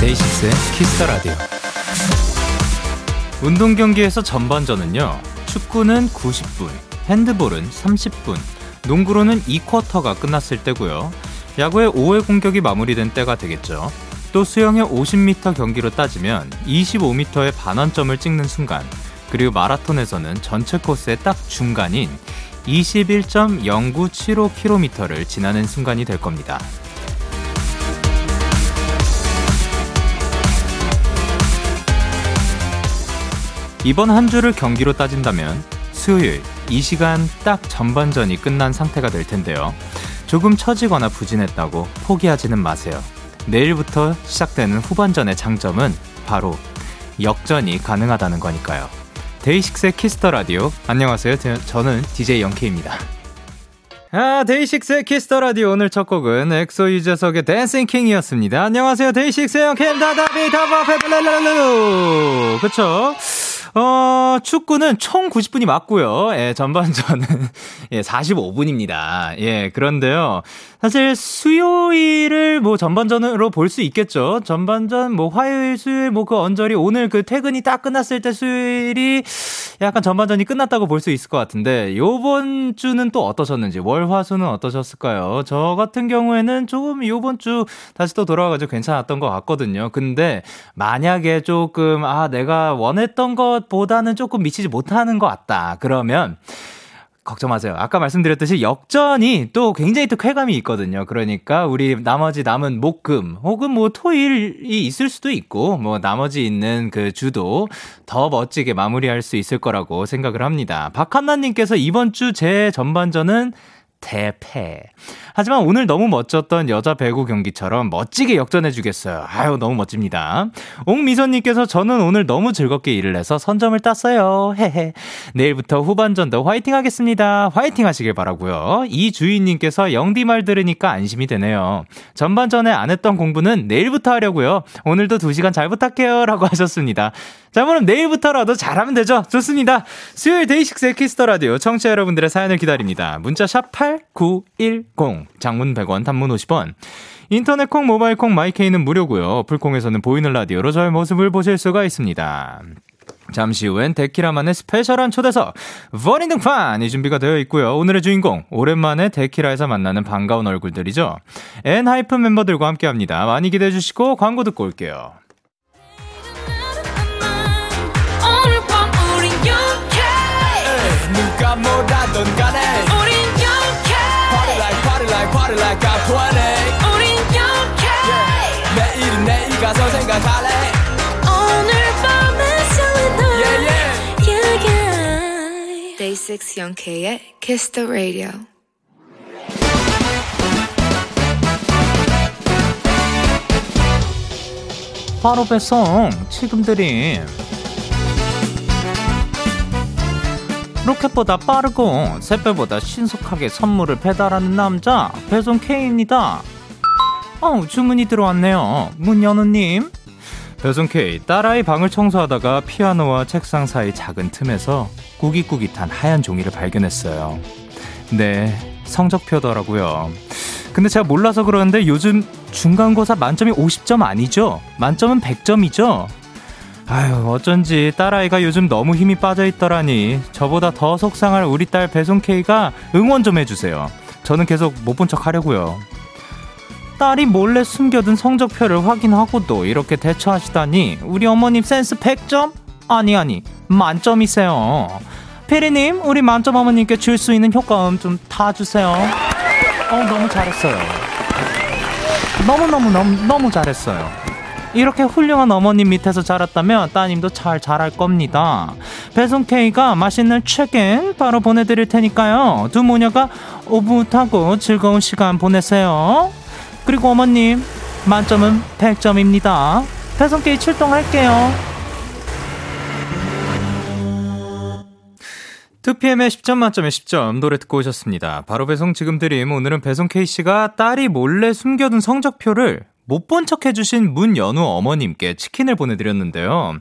데이식스의 키스터 라디오. 운동 경기에서 전반전은요. 축구는 90분, 핸드볼은 30분, 농구로는 2쿼터가 끝났을 때고요. 야구의 5회 공격이 마무리된 때가 되겠죠. 또 수영의 50m 경기로 따지면 25m의 반환점을 찍는 순간, 그리고 마라톤에서는 전체 코스의 딱 중간인 21.0975km를 지나는 순간이 될 겁니다. 이번 한 주를 경기로 따진다면 수요일 이 시간 딱 전반전이 끝난 상태가 될 텐데요. 조금 처지거나 부진했다고 포기하지는 마세요. 내일부터 시작되는 후반전의 장점은 바로 역전이 가능하다는 거니까요. 데이식스의 키스터 라디오. 안녕하세요. 저는 DJ 영케이입니다. 아, 데이식스의 키스터 라디오 오늘 첫 곡은 엑소 유재석의 댄싱 킹이었습니다. 안녕하세요. 데이식스의 영케이 다다비 다바 페블랄랄랄루. 그쵸? 어, 축구는 총 90분이 맞고요. 예, 전반전은 예, 45분입니다. 예, 그런데요. 사실 수요일을 뭐 전반전으로 볼 수 있겠죠. 전반전 뭐 화요일, 수요일 뭐 그 언저리 오늘 그 퇴근이 딱 끝났을 때 수요일이 약간 전반전이 끝났다고 볼 수 있을 것 같은데 요번 주는 또 어떠셨는지 월화수는 어떠셨을까요? 저 같은 경우에는 조금 요번 주 다시 또 돌아와가지고 괜찮았던 것 같거든요. 근데 만약에 조금 아 내가 원했던 것 보다는 조금 미치지 못하는 것 같다. 그러면 걱정 마세요. 아까 말씀드렸듯이 역전이 또 굉장히 또 쾌감이 있거든요. 그러니까 우리 나머지 남은 목금 혹은 뭐 토일이 있을 수도 있고 뭐 나머지 있는 그 주도 더 멋지게 마무리할 수 있을 거라고 생각을 합니다. 박한나님께서 이번 주 제 전반전은 대패. 하지만 오늘 너무 멋졌던 여자 배구 경기처럼 멋지게 역전해주겠어요. 아유, 너무 멋집니다. 옥미선님께서 저는 오늘 너무 즐겁게 일을 해서 선점을 땄어요. 헤헤. 내일부터 후반전도 화이팅 하겠습니다. 화이팅 하시길 바라고요 이주인님께서 영디 말 들으니까 안심이 되네요. 전반전에 안 했던 공부는 내일부터 하려고요. 오늘도 2시간 잘 부탁해요. 라고 하셨습니다. 자, 그럼 내일부터라도 잘하면 되죠. 좋습니다. 수요일 데이식스의 키스터 라디오 청취자 여러분들의 사연을 기다립니다. 문자 샵 8910, 장문 100원, 단문 50원. 인터넷 콩, 모바일 콩, 마이케이는 무료고요. 풀콩에서는 보이는 라디오로 저의 모습을 보실 수가 있습니다. 잠시 후엔 데키라만의 스페셜한 초대석 본인 등판이 준비가 되어 있고요. 오늘의 주인공 오랜만에 데키라에서 만나는 반가운 얼굴들이죠. 엔하이픈 멤버들과 함께합니다. 많이 기대해 주시고 광고 듣고 올게요. 누가 뭐라던 간에 party like party I'm 20 우린 영케 yeah. 내일은 내일 가서 생각할래 오늘 밤에 설레 yeah, yeah. yeah, yeah. Day 6 영케의 Kiss the Radio 바로 배송 지금 드림 로켓보다 빠르고 새배보다 신속하게 선물을 배달하는 남자 배송 K입니다. 어 주문이 들어왔네요. 문연우님. 배송 K 딸아이 방을 청소하다가 피아노와 책상 사이 작은 틈에서 꾸깃꾸깃한 하얀 종이를 발견했어요. 네 성적표더라고요. 근데 제가 몰라서 그러는데 요즘 중간고사 만점이 50점 아니죠? 만점은 100점이죠? 아유, 어쩐지 딸아이가 요즘 너무 힘이 빠져 있더라니. 저보다 더 속상할 우리 딸 배송 K가 응원 좀 해주세요. 저는 계속 못 본 척 하려고요. 딸이 몰래 숨겨둔 성적표를 확인하고도 이렇게 대처하시다니 우리 어머님 센스 100점? 아니 아니 만점이세요. 페리님 우리 만점 어머님께 줄 수 있는 효과음 좀 다 주세요. 어 너무 잘했어요. 너무너무 너무 너무 잘했어요. 이렇게 훌륭한 어머님 밑에서 자랐다면 따님도 잘 자랄 겁니다. 배송 K가 맛있는 치킨 바로 보내드릴 테니까요. 두 모녀가 오붓하고 즐거운 시간 보내세요. 그리고 어머님 만점은 100점입니다. 배송 K 출동할게요. 2PM의 10점 만점에 10점 노래 듣고 오셨습니다. 바로 배송 지금 드림. 오늘은 배송 K씨가 딸이 몰래 숨겨둔 성적표를 못 본 척 해주신 문연우 어머님께 치킨을 보내드렸는데요.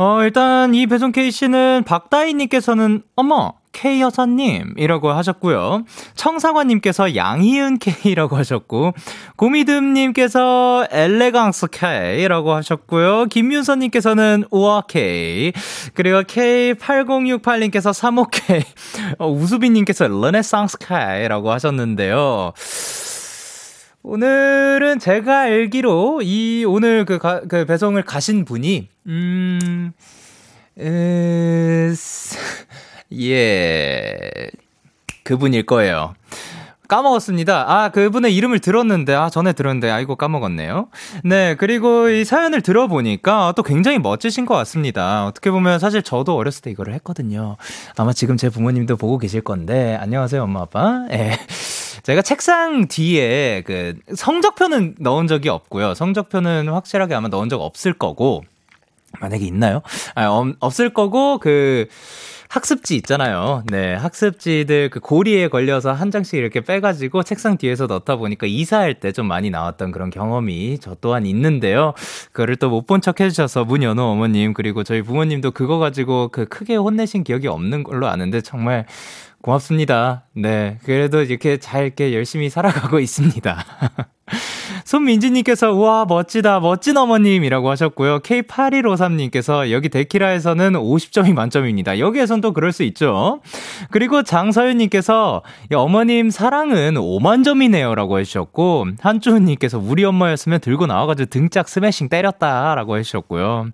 어, 일단 이 배송 K씨는 박다희님께서는 어머, K 여사님이라고 하셨고요. 청사관님께서 양희은 K라고 하셨고, 고미듬님께서 엘레강스 K라고 하셨고요. 김윤서님께서는 우아 K, 그리고 K8068님께서 3호 K, 어, 우수빈님께서 르네상스 K라고 하셨는데요. 오늘은 제가 알기로 이 오늘 그, 가, 그 배송을 가신 분이 음, 으, 예, 그분일 거예요. 까먹었습니다. 아, 그분의 이름을 들었는데, 아, 전에 들었는데, 아이고, 까먹었네요. 네, 그리고 이 사연을 들어보니까 또 굉장히 멋지신 것 같습니다. 어떻게 보면 사실 저도 어렸을 때 이거를 했거든요. 아마 지금 제 부모님도 보고 계실 건데, 안녕하세요, 엄마, 아빠. 예. 네. 제가 책상 뒤에 그 성적표는 넣은 적이 없고요. 성적표는 확실하게 아마 넣은 적 없을 거고, 만약에 있나요? 아, 없을 거고, 그, 학습지 있잖아요. 네, 학습지들 그 고리에 걸려서 한 장씩 이렇게 빼가지고 책상 뒤에서 넣다 보니까 이사할 때 좀 많이 나왔던 그런 경험이 저 또한 있는데요. 그거를 또 못 본 척 해주셔서 문연호 어머님 그리고 저희 부모님도 그거 가지고 그 크게 혼내신 기억이 없는 걸로 아는데 정말 고맙습니다. 네. 그래도 이렇게 잘 이렇게 열심히 살아가고 있습니다. 손민지님께서 우와 멋지다 멋진 어머님이라고 하셨고요. K8153님께서 여기 데키라에서는 50점이 만점입니다. 여기에선 또 그럴 수 있죠. 그리고 장서윤님께서 어머님 사랑은 5만 점이네요라고 해주셨고 한주은님께서 우리 엄마였으면 들고 나와가지고 등짝 스매싱 때렸다라고 해주셨고요.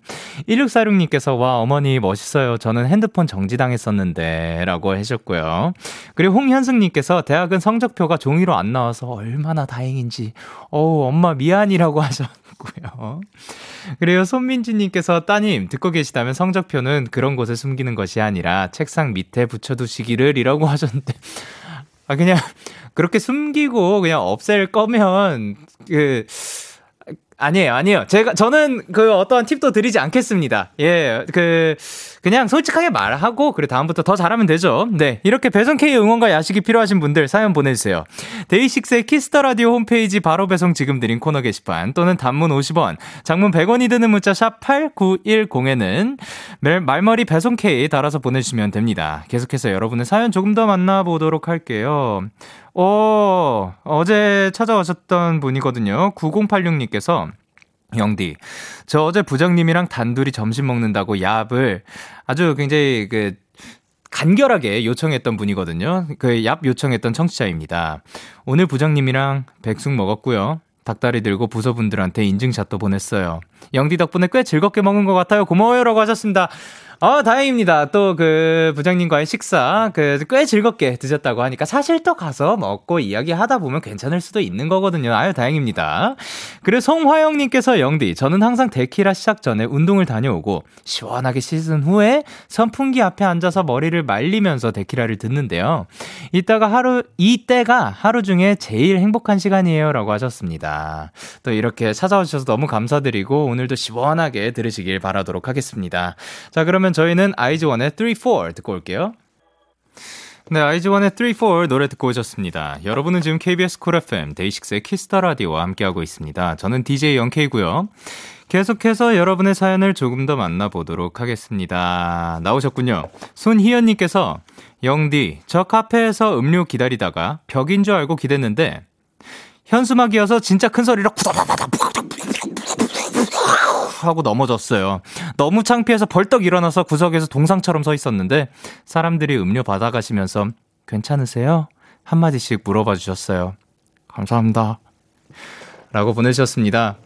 1646님께서 와 어머니 멋있어요. 저는 핸드폰 정지당했었는데라고 해주셨고요. 그리고 홍현승님께서 대학은 성적표가 종이로 안 나와서 얼마나 다행인지 어우, 엄마 미안이라고 하셨고요. 그래요. 손민지님께서 따님, 듣고 계시다면 성적표는 그런 곳에 숨기는 것이 아니라 책상 밑에 붙여두시기를 이라고 하셨는데. 아, 그냥, 그렇게 숨기고 그냥 없앨 거면, 그, 아니에요, 아니에요. 제가, 저는 그 어떠한 팁도 드리지 않겠습니다. 예, 그, 그냥 솔직하게 말하고, 그래, 다음부터 더 잘하면 되죠. 네. 이렇게 배송K 응원과 야식이 필요하신 분들 사연 보내주세요. 데이식스의 키스터 라디오 홈페이지 바로 배송 지금 드린 코너 게시판 또는 단문 50원, 장문 100원이 드는 문자 샵 8910에는 말머리 배송K 달아서 보내주시면 됩니다. 계속해서 여러분의 사연 조금 더 만나보도록 할게요. 어, 어제 찾아오셨던 분이거든요. 9086님께서 영디, 저 어제 부장님이랑 단둘이 점심 먹는다고 얍을 아주 굉장히 그 간결하게 요청했던 분이거든요. 그 얍 요청했던 청취자입니다. 오늘 부장님이랑 백숙 먹었고요. 닭다리 들고 부서분들한테 인증샷도 보냈어요. 영디 덕분에 꽤 즐겁게 먹은 것 같아요. 고마워요라고 하셨습니다. 어, 다행입니다. 또 그 부장님과의 식사 그 꽤 즐겁게 드셨다고 하니까 사실 또 가서 먹고 이야기하다 보면 괜찮을 수도 있는 거거든요. 아유, 다행입니다. 그리고 송화영 님께서 영디, 저는 항상 데키라 시작 전에 운동을 다녀오고 시원하게 씻은 후에 선풍기 앞에 앉아서 머리를 말리면서 데키라를 듣는데요. 이따가 하루, 이때가 하루 중에 제일 행복한 시간이에요라고 하셨습니다. 또 이렇게 찾아오셔서 너무 감사드리고 오늘도 시원하게 들으시길 바라도록 하겠습니다. 자, 그러면 저희는 아이즈원의 3, 4 듣고 올게요. 네, 아이즈원의 3, 4 노래 듣고 오셨습니다. 여러분은 지금 KBS 쿨 FM 데이식스의 키스터 라디오와 함께하고 있습니다. 저는 DJ 영케이고요. 계속해서 여러분의 사연을 조금 더 만나보도록 하겠습니다. 나오셨군요. 손희연님께서 영디, 저 카페에서 음료 기다리다가 벽인 줄 알고 기댔는데 현수막이어서 진짜 큰 소리로 구다다다다 하고 넘어졌어요. 너무 창피해서 벌떡 일어나서 구석에서 동상처럼 서 있었는데 사람들이 음료 받아가시면서 괜찮으세요? 한마디씩 물어봐 주셨어요. 감사합니다. 라고 보내주셨습니다.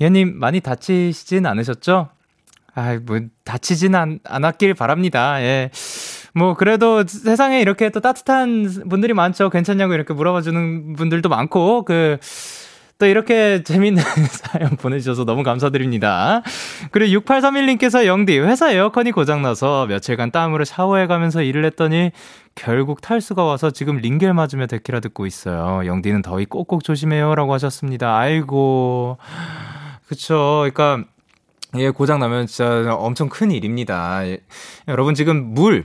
예님, 많이 다치시진 않으셨죠? 아, 뭐, 다치진 않, 않았길 바랍니다. 예. 뭐, 그래도 세상에 이렇게 또 따뜻한 분들이 많죠. 괜찮냐고 이렇게 물어봐 주는 분들도 많고, 그, 또 이렇게 재밌는 사연 보내주셔서 너무 감사드립니다. 그리고 6831님께서 영디, 회사 에어컨이 고장나서 며칠간 땀으로 샤워해가면서 일을 했더니 결국 탈수가 와서 지금 링겔 맞으며 데키라 듣고 있어요. 영디는 더위 꼭꼭 조심해요. 라고 하셨습니다. 아이고. 그쵸. 그러니까, 예, 고장 나면 진짜 엄청 큰 일입니다. 예, 여러분 지금 물,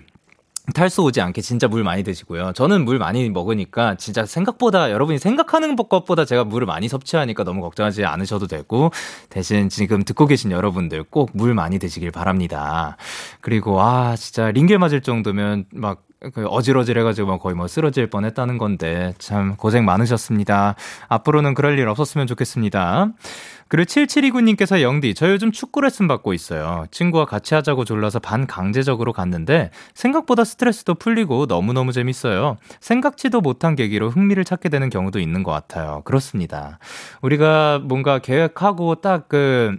탈수 오지 않게 진짜 물 많이 드시고요. 저는 물 많이 먹으니까 진짜 생각보다 여러분이 생각하는 것보다 제가 물을 많이 섭취하니까 너무 걱정하지 않으셔도 되고 대신 지금 듣고 계신 여러분들 꼭 물 많이 드시길 바랍니다. 그리고 아 진짜 링겔 맞을 정도면 막그 어질어질해가지고 거의 뭐 쓰러질 뻔했다는 건데 참 고생 많으셨습니다. 앞으로는 그럴 일 없었으면 좋겠습니다. 그리고 7729님께서 영디, 저 요즘 축구 레슨 받고 있어요. 친구와 같이 하자고 졸라서 반 강제적으로 갔는데 생각보다 스트레스도 풀리고 너무너무 재밌어요. 생각지도 못한 계기로 흥미를 찾게 되는 경우도 있는 것 같아요. 그렇습니다. 우리가 뭔가 계획하고 딱 그,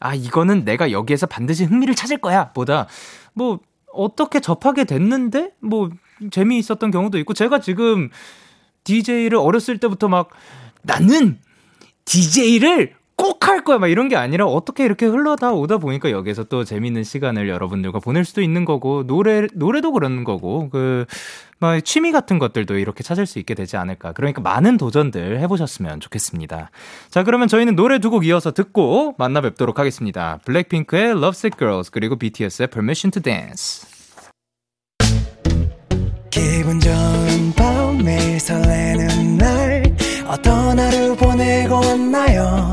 아, 이거는 내가 여기에서 반드시 흥미를 찾을 거야. 보다, 뭐, 어떻게 접하게 됐는데, 뭐, 재미있었던 경우도 있고, 제가 지금 DJ를 어렸을 때부터 막, 나는 DJ를 꼭 할 거야. 막 이런 게 아니라 어떻게 이렇게 흘러다 오다 보니까 여기서 또 재밌는 시간을 여러분들과 보낼 수도 있는 거고 노래 노래도 그런 거고 그 막 취미 같은 것들도 이렇게 찾을 수 있게 되지 않을까. 그러니까 많은 도전들 해보셨으면 좋겠습니다. 자 그러면 저희는 노래 두 곡 이어서 듣고 만나 뵙도록 하겠습니다. 블랙핑크의 Lovesick Girls 그리고 BTS의 Permission to Dance. 기분 좋은 밤 매일 설레는 날 어떤 하루 보내고 왔나요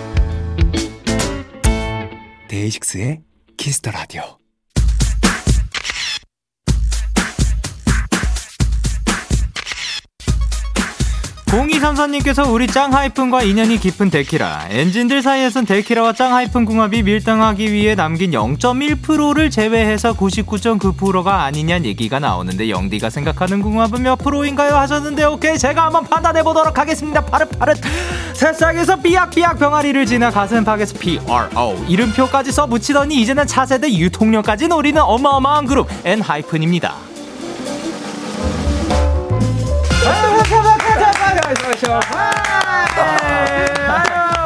데이식스의 키스터 라디오. 0234님께서 우리 짱하이픈과 인연이 깊은 데키라. 엔진들 사이에선 데키라와 짱하이픈 궁합이 밀당하기 위해 남긴 0.1%를 제외해서 99.9%가 아니냐는 얘기가 나오는데 영디가 생각하는 궁합은 몇 프로인가요? 하셨는데 오케이 제가 한번 판단해 보도록 하겠습니다. 파릇파릇 새싹에서 삐약삐약 병아리를 지나 가슴팍에서 PRO 이름표까지 써 붙이더니 이제는 차세대 유통력까지 노리는 어마어마한 그룹 엔하이픈입니다.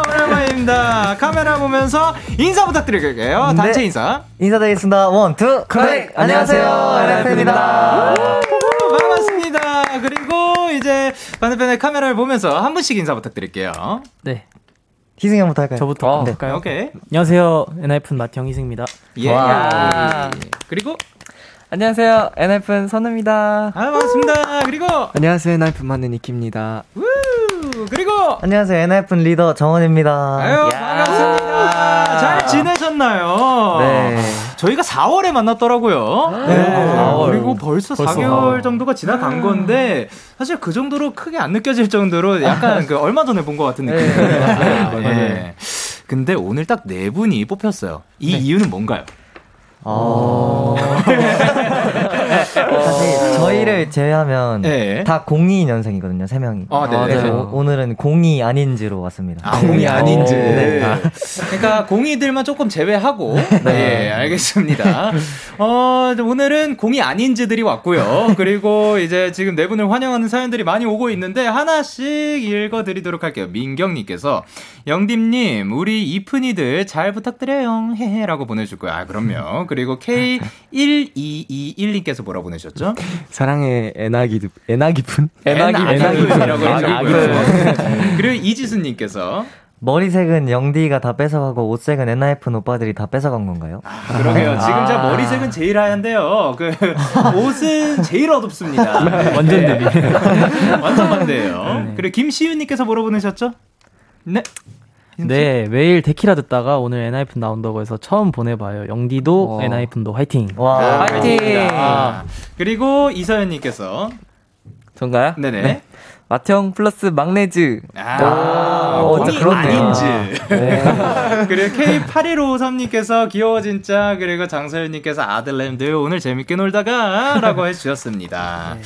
오랜만입니다. 카메라 보면서 인사 부탁드릴게요. 네. 단체 인사. 인사드리겠습니다. One, two, connect! 안녕하세요. 엔하이픈입니다. 반갑습니다. 그리고 이제 반대편의 카메라를 보면서 한 분씩 인사 부탁드릴게요. 네. 희승이 형부터 할까요? 저부터 어, 네. 할까요? 오케이. 안녕하세요. 엔하이픈 맏형 희승입니다. 예. 와. 그리고 안녕하세요. 엔하이픈 선우입니다. 아, 반갑습니다. 그리고 안녕하세요. 엔하이픈 막내 니키입니다. 그리고 안녕하세요. 엔하이픈 리더 정원입니다. 아유, 반갑습니다. 잘 지내셨나요? 네. 저희가 4월에 만났더라고요. 네. 4월. 그리고 벌써, 벌써 4개월 4월. 정도가 지나간 건데 사실 그 정도로 크게 안 느껴질 정도로 약간 그 얼마 전에 본 것 같은 느낌이 들어요. 네. 네. 근데 오늘 딱 네 분이 뽑혔어요. 이 네. 이유는 뭔가요? 어. 사실 저희를 제외하면 네. 다 02년생이거든요, 세 명이. 아, 네. 그래서 오, 늘은 02 아닌지로 왔습니다. 아, 02 아닌지. 네. 아. 그러니까 02들만 조금 제외하고 네, 네 알겠습니다. 어, 오늘은 02 아닌지들이 왔고요. 그리고 이제 지금 네 분을 환영하는 사연들이 많이 오고 있는데 하나씩 읽어 드리도록 할게요. 민경 님께서 영dim님, 우리 이쁜이들 잘 부탁드려요. 헤헤라고 보내 줄 거예요. 아, 그럼요. 그리고 K1221님께서 뭐라 보내셨죠? 사랑의 에나기, 에나기분? 에나기, 에나기분이라고 해주고요. 그리고 이지수님께서 머리색은 영디가 다 뺏어가고 옷색은 엔하이픈 오빠들이 다 뺏어간 건가요? 아, 그러게요. 지금 저 머리색은 제일 하얀데요. 그 옷은 제일 어둡습니다. 완전 대비. 완전 반대예요. 네. 그리고 김시윤님께서 뭐라 보내셨죠? 네. 네, 매일 데키라 듣다가 오늘 엔하이픈 나온다고 해서 처음 보내봐요. 영디도 엔하이픈도 화이팅. 와, 화이팅. 아, 그리고 이서연님께서 전가요? 네네. 네. 마태형 플러스 막내즈. 아, 아 공이 아닌지. 네. 그리고 K8153님께서 귀여워 진짜. 그리고 장서연님께서 아들램들 오늘 재밌게 놀다가 라고 해주셨습니다. 네.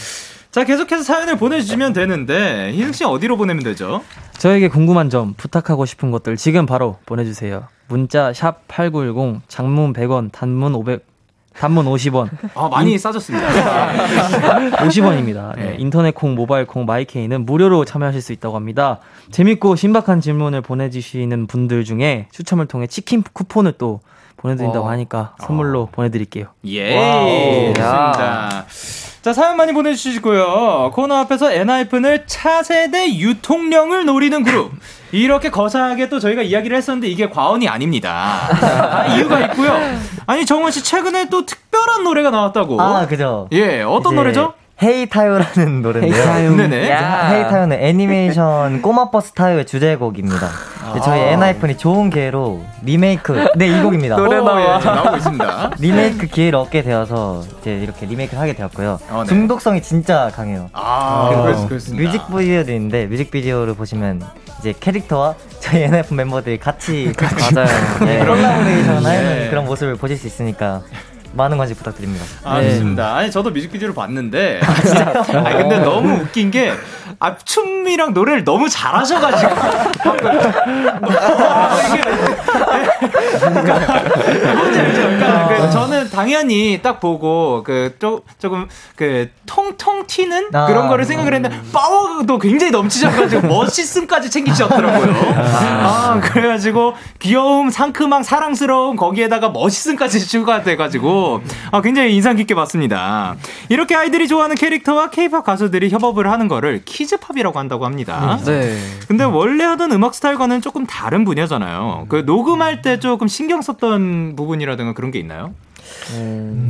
자, 계속해서 사연을 보내주시면 되는데, 희승씨 어디로 보내면 되죠? 저에게 궁금한 점, 부탁하고 싶은 것들 지금 바로 보내주세요. 문자, 샵 8910, 장문 100원, 단문 500, 단문 50원. 아, 많이 싸졌습니다. 50원입니다. 네, 인터넷 콩, 모바일 콩, 마이케이는 무료로 참여하실 수 있다고 합니다. 재밌고 신박한 질문을 보내주시는 분들 중에 추첨을 통해 치킨 쿠폰을 또 보내드린다고 와. 하니까 선물로 보내드릴게요. 예, 좋습니다. 자, 사연 많이 보내주시고요. 코너 앞에서 엔하이픈을 차세대 유통령을 노리는 그룹. 이렇게 거사하게 또 저희가 이야기를 했었는데 이게 과언이 아닙니다. 아, 이유가 있고요. 아니, 정원 씨, 최근에 또 특별한 노래가 나왔다고. 아, 그죠. 예, 어떤 노래죠? Hey 타요라는 노래인데요. Hey 타요. 네네. 야. Hey 타요는 애니메이션 꼬마 버스 타요의 주제곡입니다. 근데 저희 엔하이픈이 좋은 기회로 리메이크, 네, 이 곡입니다. 노래 나와. 예, 나오고 있습니다. 리메이크 기회를 얻게 되어서 이제 이렇게 리메이크를 하게 되었고요. 어, 네. 중독성이 진짜 강해요. 아, 어. 그렇, 그렇습니다. 뮤직비디오도 있는데 뮤직비디오를 보시면 이제 캐릭터와 저희 엔하이픈 멤버들이 같이 맞아요. 네, 네. 콜라보레이션 하는 네. 그런 모습을 보실 수 있으니까 많은 관심 부탁드립니다. 아, 네. 좋습니다. 아니, 저도 뮤직비디오를 봤는데. 아, 진짜. 아, 근데 너무 웃긴 게, 아, 춤이랑 노래를 너무 잘하셔가지고. 아, 이게. 그러니까 그 저는 당연히 딱 보고, 그, 조, 조금, 그, 통통 튀는 아. 그런 거를 생각을 했는데, 파워도 굉장히 넘치셔가지고, 멋있음까지 챙기셨더라고요. 아, 그래가지고, 귀여움, 상큼함, 사랑스러움, 거기에다가 멋있음까지 추가돼가지고, 아, 굉장히 인상 깊게 봤습니다. 이렇게 아이들이 좋아하는 캐릭터와 케이팝 가수들이 협업을 하는 거를 키즈팝이라고 한다고 합니다. 네. 근데 원래 하던 음악 스타일과는 조금 다른 분야잖아요. 그 녹음할 때 조금 신경 썼던 부분이라든가 그런 게 있나요?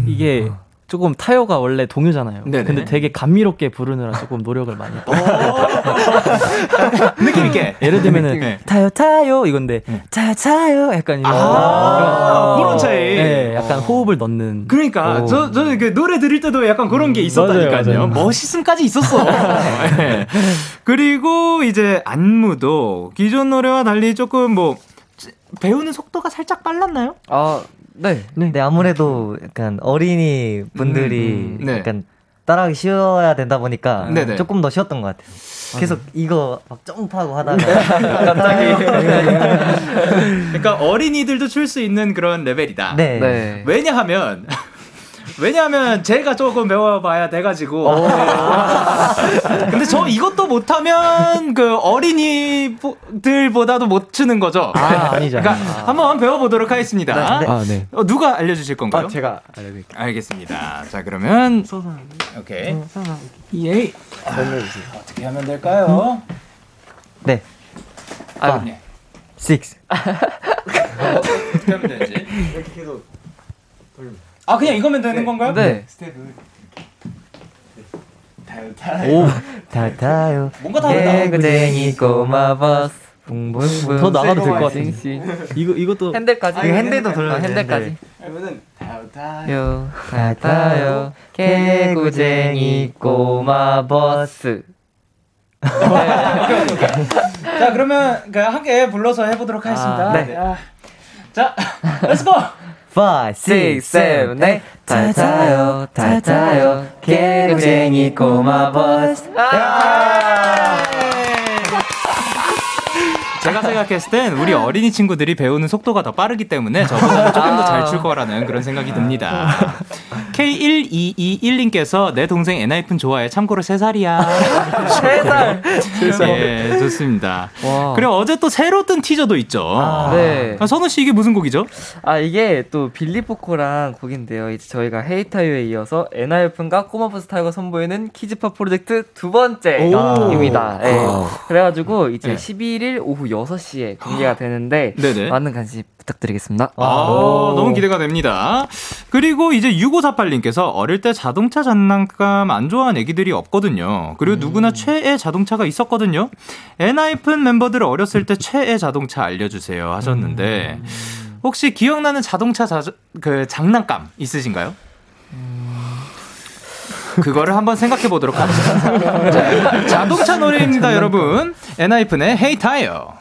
이게 조금 타요가 원래 동요잖아요. 네네. 근데 되게 감미롭게 부르느라 조금 노력을 많이 했어요. 느낌 있게. 예를 들면은 네. 타요 타요 이건데 타요 타요 약간 이런 아, 그런 차이. 네, 약간 호흡을 넣는 그러니까 오. 저저그 노래 들을 때도 약간 그런 게 있었다니까요. 맞아요, 맞아요. 멋있음까지 있었어. 네. 그리고 이제 안무도 기존 노래와 달리 조금 뭐 배우는 속도가 살짝 빨랐나요? 아, 네. 네, 아무래도 약간 어린이 분들이 음, 음, 네. 약간 따라하기 쉬워야 되다 보니까 네네. 조금 더 쉬웠던 것 같아요. 계속 이거 막 점프하고 하다가 갑자기 그러니까 어린이들도 출 수 있는 그런 레벨이다. 네. 네. 왜냐하면 왜냐하면 제가 조금 배워봐야 돼가지고. 근데 저 이것도 못하면 그 어린이들보다도 못 추는 거죠. 아, 아니죠. 그러니까 한번 배워보도록 하겠습니다. 네, 네. 아, 네. 어, 누가 알려주실 건가요? 아, 제가 알려드릴게요. 알겠습니다. 자 그러면 오케이. 예. 설명해주세요. 어떻게 하면 될까요? 네. 아, 네. 6. 어떻게 하면 되지? 아 그냥 이거면 되는 건가요? 네. 오, 네. 타타요. 뭔가 다르다. 개구쟁이 꼬마 버스. 붕붕붕. 더 나가도 될 것 같은데. 싱싱. 이거 이것도 핸들까지. 이거 핸들도 돌려야 아, 핸들까지. 그러면은 요, 타요, 개구쟁이 꼬마 버스. 자 그러면 그 함께 불러서 해보도록 하겠습니다. 아, 네. 아, 자, let's go! 5, 6, 6, 7, 8. 타타요, 타타요. 개구쟁이 꼬마 버스. 제가 생각했을 땐 우리 어린이 친구들이 배우는 속도가 더 빠르기 때문에 저보다는 조금 더 잘 출 거라는 그런 생각이 듭니다. K1221님께서 내 동생 엔하이픈 좋아해. 참고로 3살이야. 3살. 예, 좋습니다. 와. 그리고 어제 또 새로 뜬 티저도 있죠. 네. 아, 선우 씨 이게 무슨 곡이죠? 아 이게 또 Billy Poco라는 곡인데요. 이제 저희가 Hey 타요에 이어서 엔하이픈과 꼬마버스 타요가 선보이는 kids pop 프로젝트 두 번째입니다. 네. 그래가지고 이제 네. 11일 오후 6시 에 공개가 되는데 네네. 많은 관심 부탁드리겠습니다. 아, 너무 기대가 됩니다. 그리고 이제 6548님께서 어릴 때 자동차 장난감 안 좋아하는 애기들이 없거든요. 그리고 누구나 최애 자동차가 있었거든요. 엔하이픈 멤버들 어렸을 때 최애 자동차 알려주세요 하셨는데 혹시 기억나는 자동차 자, 그 장난감 있으신가요? 그거를 한번 생각해 보도록 하겠습니다. 자, 자동차 노래입니다, 여러분. 엔하이픈의 헤이 타이어.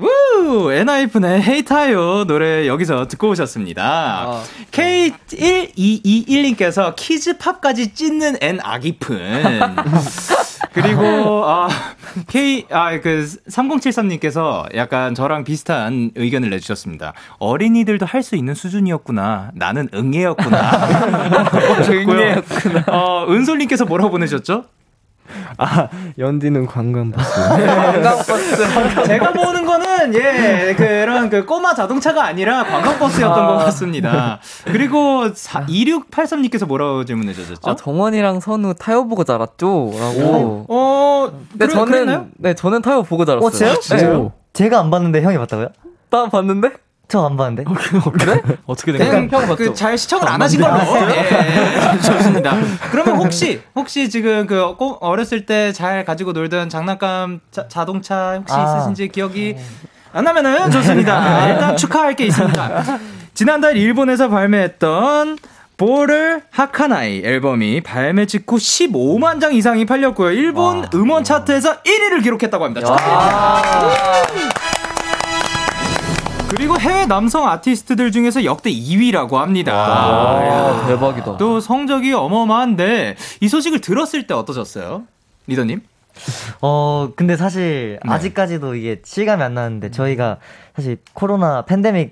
우! 엔하이픈의 헤이 타이어 노래 여기서 듣고 오셨습니다. K1221님께서 키즈팝까지 찢는 엔 아기픈. 그리고 아 K 아 그 3073님께서 약간 저랑 비슷한 의견을 내주셨습니다. 어린이들도 할 수 있는 수준이었구나. 나는 응애였구나. 응애였구나. 어 은솔님께서 뭐라고 보내셨죠? 아, 연디는 관광버스. 관광버스. 제가 보는 거는, 예, 그런 그 꼬마 자동차가 아니라 관광버스였던 아. 것 같습니다. 그리고 2683님께서 뭐라고 질문해 주셨죠? 아, 정원이랑 선우 타요 보고 자랐죠? 라고. 어, 어 네, 그래, 저는, 그랬나요? 네, 저는 타요 보고 자랐어요. 어, 진짜요? 네. 제가 안 봤는데 형이 봤다고요? 나 봤는데? 저 안 봤는데. 어, 그래? 어떻게 된 거야? 그냥 그잘 시청을 안 하신 걸로. 예, 예. 좋습니다. 그러면 혹시 혹시 지금 그 어렸을 때 잘 가지고 놀던 장난감 자, 동차 혹시 아. 있으신지 기억이 안 나면은 좋습니다. 일단 축하할 게 있습니다. 지난달 일본에서 발매했던 보를 하카나이 앨범이 발매 직후 15만 장 이상이 팔렸고요. 일본 와. 음원 차트에서 1위를 기록했다고 합니다. 축하드립니다. 그리고 해외 남성 아티스트들 중에서 역대 2위라고 합니다. 와, 대박이다. 또 성적이 어마어마한데 이 소식을 들었을 때 어떠셨어요? 리더님? 어, 근데 사실 네. 아직까지도 이게 실감이 안 나는데 저희가 사실 코로나 팬데믹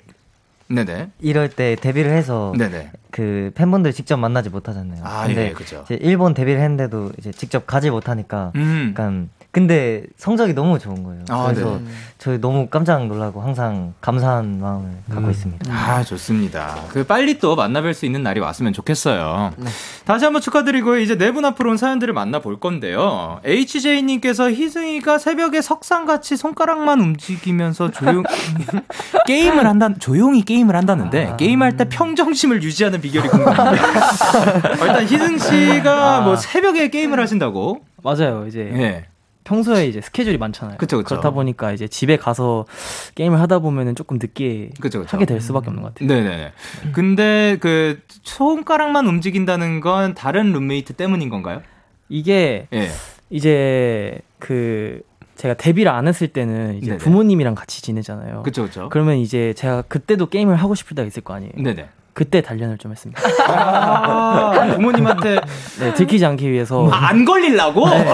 네네. 이럴 때 데뷔를 해서 네네. 그 팬분들 직접 만나지 못하잖아요. 아, 근데 예, 그죠. 일본 데뷔를 했는데도 이제 직접 가지 못하니까 음. 약간 근데 성적이 너무 좋은 거예요. 아, 그래서 네. 저희 너무 깜짝 놀라고 항상 감사한 마음을 갖고 음. 있습니다. 아 좋습니다. 그 빨리 또 만나뵐 수 있는 날이 왔으면 좋겠어요. 네. 다시 한번 축하드리고 이제 네 분 앞으로 온 사연들을 만나볼 건데요. HJ님께서 희승이가 새벽에 석상같이 손가락만 움직이면서 조용 게임을 한다 조용히 게임을 한다는데 아. 게임할 때 평정심을 유지하는 비결이 궁금합니다. 어, 일단 희승 씨가 아. 뭐 새벽에 게임을 하신다고? 맞아요. 이제 네. 평소에 이제 스케줄이 많잖아요. 그쵸, 그쵸. 그렇다 보니까 이제 집에 가서 게임을 하다 보면은 조금 늦게 그쵸, 그쵸. 하게 될 수밖에 없는 것 같아요. 네네. 근데 그 손가락만 움직인다는 건 다른 룸메이트 때문인 건가요? 이게 예. 이제 그 제가 데뷔를 안 했을 때는 이제 네네. 부모님이랑 같이 지내잖아요. 그렇죠, 그렇죠. 그러면 이제 제가 그때도 게임을 하고 싶을 때가 있을 거 아니에요. 네네. 그때 단련을 좀 했습니다. 아, 부모님한테 네, 들키지 않기 위해서 아, 안 걸리려고? 네, 네.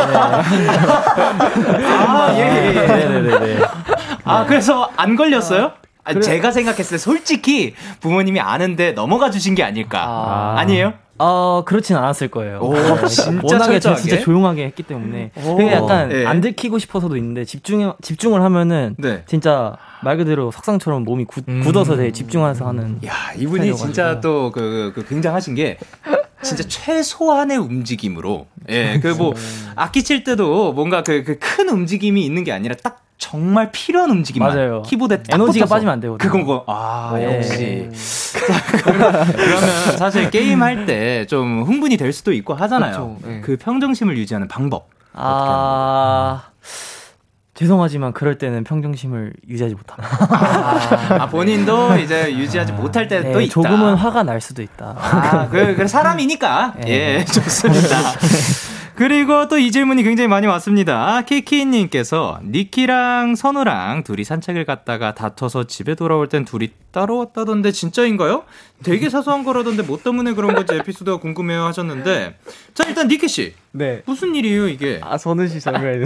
아, 예, 예, 예. 네, 네, 네, 네. 아, 그래서 안 걸렸어요? 아, 그래. 제가 생각했을 때 솔직히 부모님이 아는데 넘어가 주신 게 아닐까. 아. 니에요 어, 그렇진 않았을 거예요. 오, 진짜 워낙에 제가 진짜 조용하게 했기 때문에. 그게 약간 네. 안 들키고 싶어서도 있는데 집중 집중을 하면은 네. 진짜 말 그대로 석상처럼 몸이 구, 음. 굳어서 되게 집중해서 하는. 야, 이분이 진짜 또그 그 굉장하신 게 진짜 최소한의 움직임으로 예, 그 뭐 악기 칠 때도 뭔가 그 그 큰 움직임이 있는 게 아니라 딱 정말 필요한 움직임만 맞아요. 키보드에 에너지가 빠지면 안 되거든요. 그건 거. 아, 네. 역시. 그러면 사실 게임 할 때 좀 흥분이 될 수도 있고 하잖아요. 그렇죠. 네. 그 평정심을 유지하는 방법. 아. 죄송하지만 그럴 때는 평정심을 유지하지 못합니다. 아, 아 본인도 이제 유지하지 못할 때도 네, 있다. 조금은 화가 날 수도 있다. 아, 그, 그 사람이니까. 네. 예, 좋습니다. 그리고 또 이 질문이 굉장히 많이 왔습니다. 키키님께서 니키랑 선우랑 둘이 산책을 갔다가 다퉈서 집에 돌아올 땐 둘이 따로 왔다던데 진짜인가요? 되게 사소한 거라던데 뭐 때문에 그런 건지 에피소드가 궁금해요 하셨는데 자 일단 니키 씨. 네. 무슨 일이에요 이게? 아 선우 씨 설명해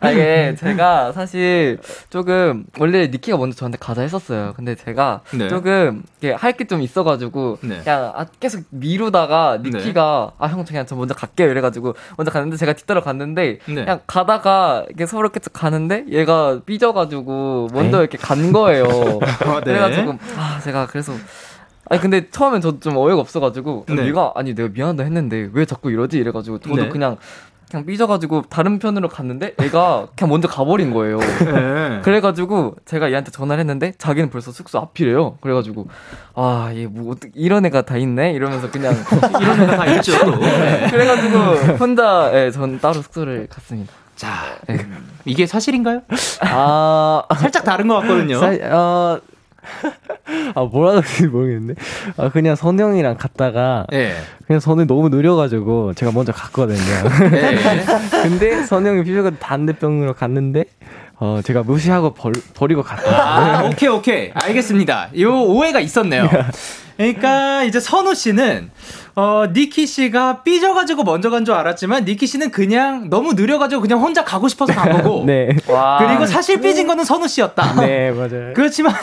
아 이게 제가 사실 조금 원래 니키가 먼저 저한테 가자 했었어요. 근데 제가 네. 조금 할 게 좀 있어가지고 네. 그냥 아, 계속 미루다가 니키가 네. 아형 그냥 저 먼저 갈게요 이래가지고 먼저 갔는데 제가 뒤따라 갔는데 네. 그냥 가다가 이렇게 서로 계속 가는데 얘가 삐져가지고 먼저 에이? 이렇게 간 거예요. 아, 네. 그래가지고 아 제가 그래서 아니 근데 처음엔 저도 좀 어이가 없어가지고 네. 얘가 아니 내가 미안하다 했는데 왜 자꾸 이러지 이래가지고 저도 네. 그냥 그냥 삐져가지고 다른 편으로 갔는데 애가 그냥 먼저 가버린 거예요. 네. 그래가지고 제가 얘한테 전화를 했는데 자기는 벌써 숙소 앞이래요. 그래가지고 아 얘 뭐 이런 애가 다 있네 이러면서 그냥 이런 애가 다 있죠. 네. 그래가지고 혼자 예, 전 따로 숙소를 갔습니다. 자 네. 이게 사실인가요? 아 살짝 다른 것 같거든요. 사, 어, 아 뭐라 그런지 모르겠는데 아 그냥 선영이랑 갔다가 네. 그냥 선이 너무 느려가지고 제가 먼저 갔거든요. 네. 근데 선영이 피부가 반대병으로 갔는데 어, 제가 무시하고 벌, 버리고 갔어요. 아, 오케이, 오케이. 알겠습니다. 요 오해가 있었네요. 그러니까 이제 선우 씨는 어, 니키 씨가 삐져가지고 먼저 간 줄 알았지만, 니키 씨는 그냥 너무 느려가지고 그냥 혼자 가고 싶어서 간 거고. 네. 그리고 사실 삐진 거는 선우 씨였다. 네, 맞아요. 그렇지만,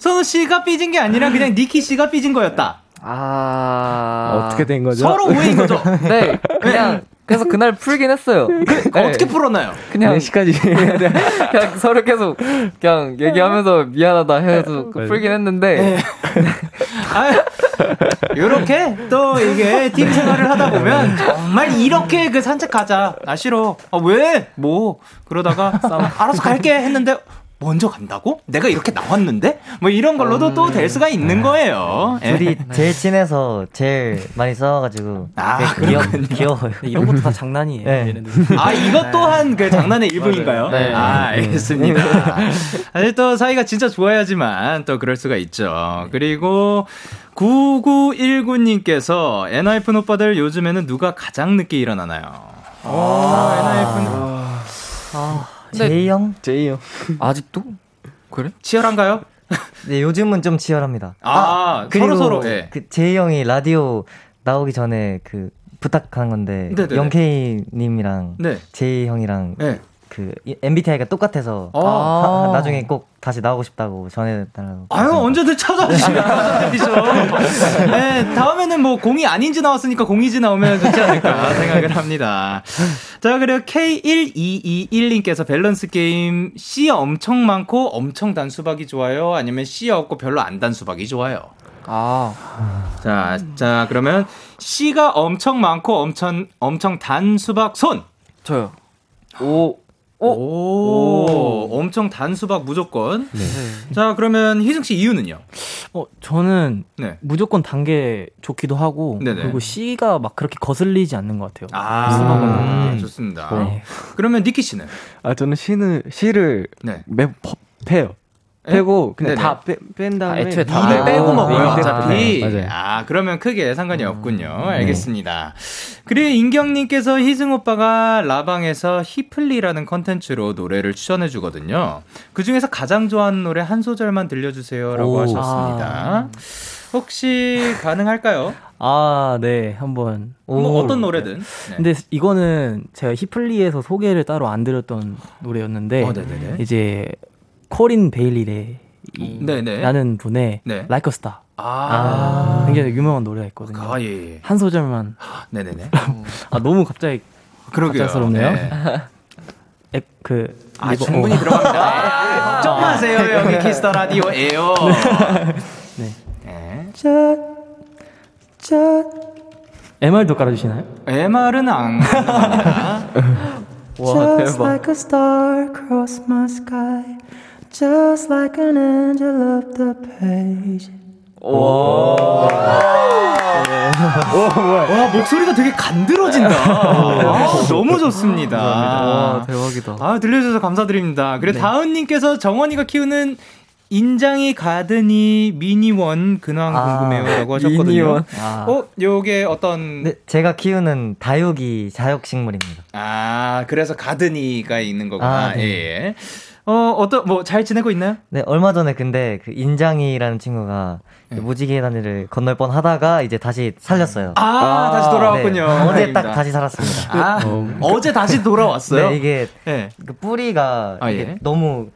선우 씨가 삐진 게 아니라 그냥 니키 씨가 삐진 거였다. 아. 어떻게 된 거죠? 서로 오해인 거죠? 네. 그냥 그래서 그날 풀긴 했어요. 그, 네. 어떻게 풀었나요? 그냥 4시까지 그냥 서로 계속 그냥 얘기하면서 미안하다 해서 네. 풀긴 했는데 네. 아, 요렇게 또 이게 팀 생활을 하다 보면 정말 이렇게 그 산책 가자. 나 싫어. 아, 왜? 뭐 그러다가 알아서 갈게 했는데 먼저 간다고? 내가 이렇게 나왔는데? 뭐 이런 걸로도 음... 또될 수가 있는 아. 거예요. 예. 둘이 제일 친해서 제일 많이 싸워가지고. 아, 귀여, 귀여워요. 이런 것도 다 장난이에요. 네. 아, 이것 또한 그 장난의 일부인가요? 네. 아, 알겠습니다. 사실 또 사이가 진짜 좋아야지만 또 그럴 수가 있죠. 그리고 9919님께서 엔하이픈 오빠들 요즘에는 누가 가장 늦게 일어나나요? 아, 엔하이픈. 아. 제이 형? 제이 형. 아직도? 그래? 치열한가요? 네, 요즘은 좀 치열합니다. 아, 아 서로 서로. 예. 그 제이 형이 라디오 나오기 전에 그 부탁한 건데 영케이 님이랑 네. 제이 형이랑 네. 그 MBTI가 똑같아서 아~ 하, 나중에 꼭 다시 나오고 싶다고 전해달라고. 아유 언제든 찾아주시면 감사드리죠. 네, 다음에는 뭐 공이 아닌지 나왔으니까 공이지 나오면 좋지 않을까 생각을 합니다. 자 그리고 K1221님께서 밸런스 게임 C 엄청 많고 엄청 단 수박이 좋아요? 아니면 C 없고 별로 안 단 수박이 좋아요? 아. 자, 자, 그러면 C가 엄청 많고 엄청, 엄청 단 수박 손! 저요. 오, 오, 오, 엄청 단수박 무조건. 네. 자, 그러면 희승 씨 이유는요? 어, 저는 네. 무조건 단 게 좋기도 하고 네네. 그리고 씨가 막 그렇게 거슬리지 않는 것 같아요. 아. 음, 좋습니다. 네. 그러면 니키 씨는? 아, 저는 씨는 씨를 네. 매번 패요. 빼고 그냥 다뺀 다음에 아, 애초에 다 아, 빼고 먹어요 어차피. 네, 아 그러면 크게 상관이 음, 없군요. 음, 알겠습니다. 그리고 인경님께서 희승 오빠가 라방에서 히플리라는 컨텐츠로 노래를 추천해 주거든요. 그 중에서 가장 좋아하는 노래 한 소절만 들려주세요라고 오. 하셨습니다. 아. 혹시 가능할까요? 아, 네, 한번. 뭐 어떤 노래든. 네. 근데 이거는 제가 히플리에서 소개를 따로 안 드렸던 노래였는데, 어, 이제 코린 베일리 래라는 분의 네. Like a Star. 아. 아. 굉장히 유명한 노래가 있거든요. 아, 예, 예. 한 소절만. 네네네. 아, 너무 갑자기. 그러게요. 갑작스럽네요. 네. 앱, 그. 아, 충분히 어. 들어갑니다. 아, 걱정 마세요. 여기 Kiss the Radio예요 네. 네. 짠, 짠. MR도 깔아주시나요? MR은 안. 와, 대박. Just like an angel up the page. 오. 와, 목소리가 되게 간드러진다. 아, 너무 좋습니다. 와, 대박이다. 아, 들려주셔서 감사드립니다. 그래, 네. 다은님께서 정원이가 키우는 인장이 가드니 미니원 근황 아, 궁금해요라고 하셨거든요. 미니원. 아. 어, 요게 어떤 네, 제가 키우는 다육이 자육식물입니다. 아, 그래서 가드니가 있는 거구나. 아, 네. 예. 예. 어, 어떤, 뭐, 잘 지내고 있나요? 네, 얼마 전에 근데 그 인장이라는 친구가 네. 무지개 다니를 건널 뻔 하다가 이제 다시 살렸어요. 아, 아 다시 돌아왔군요. 네, 어제 딱 다시 살았습니다. 아, 어. 어제 다시 돌아왔어요? 네, 이게 네. 그 뿌리가 아, 이게 예. 너무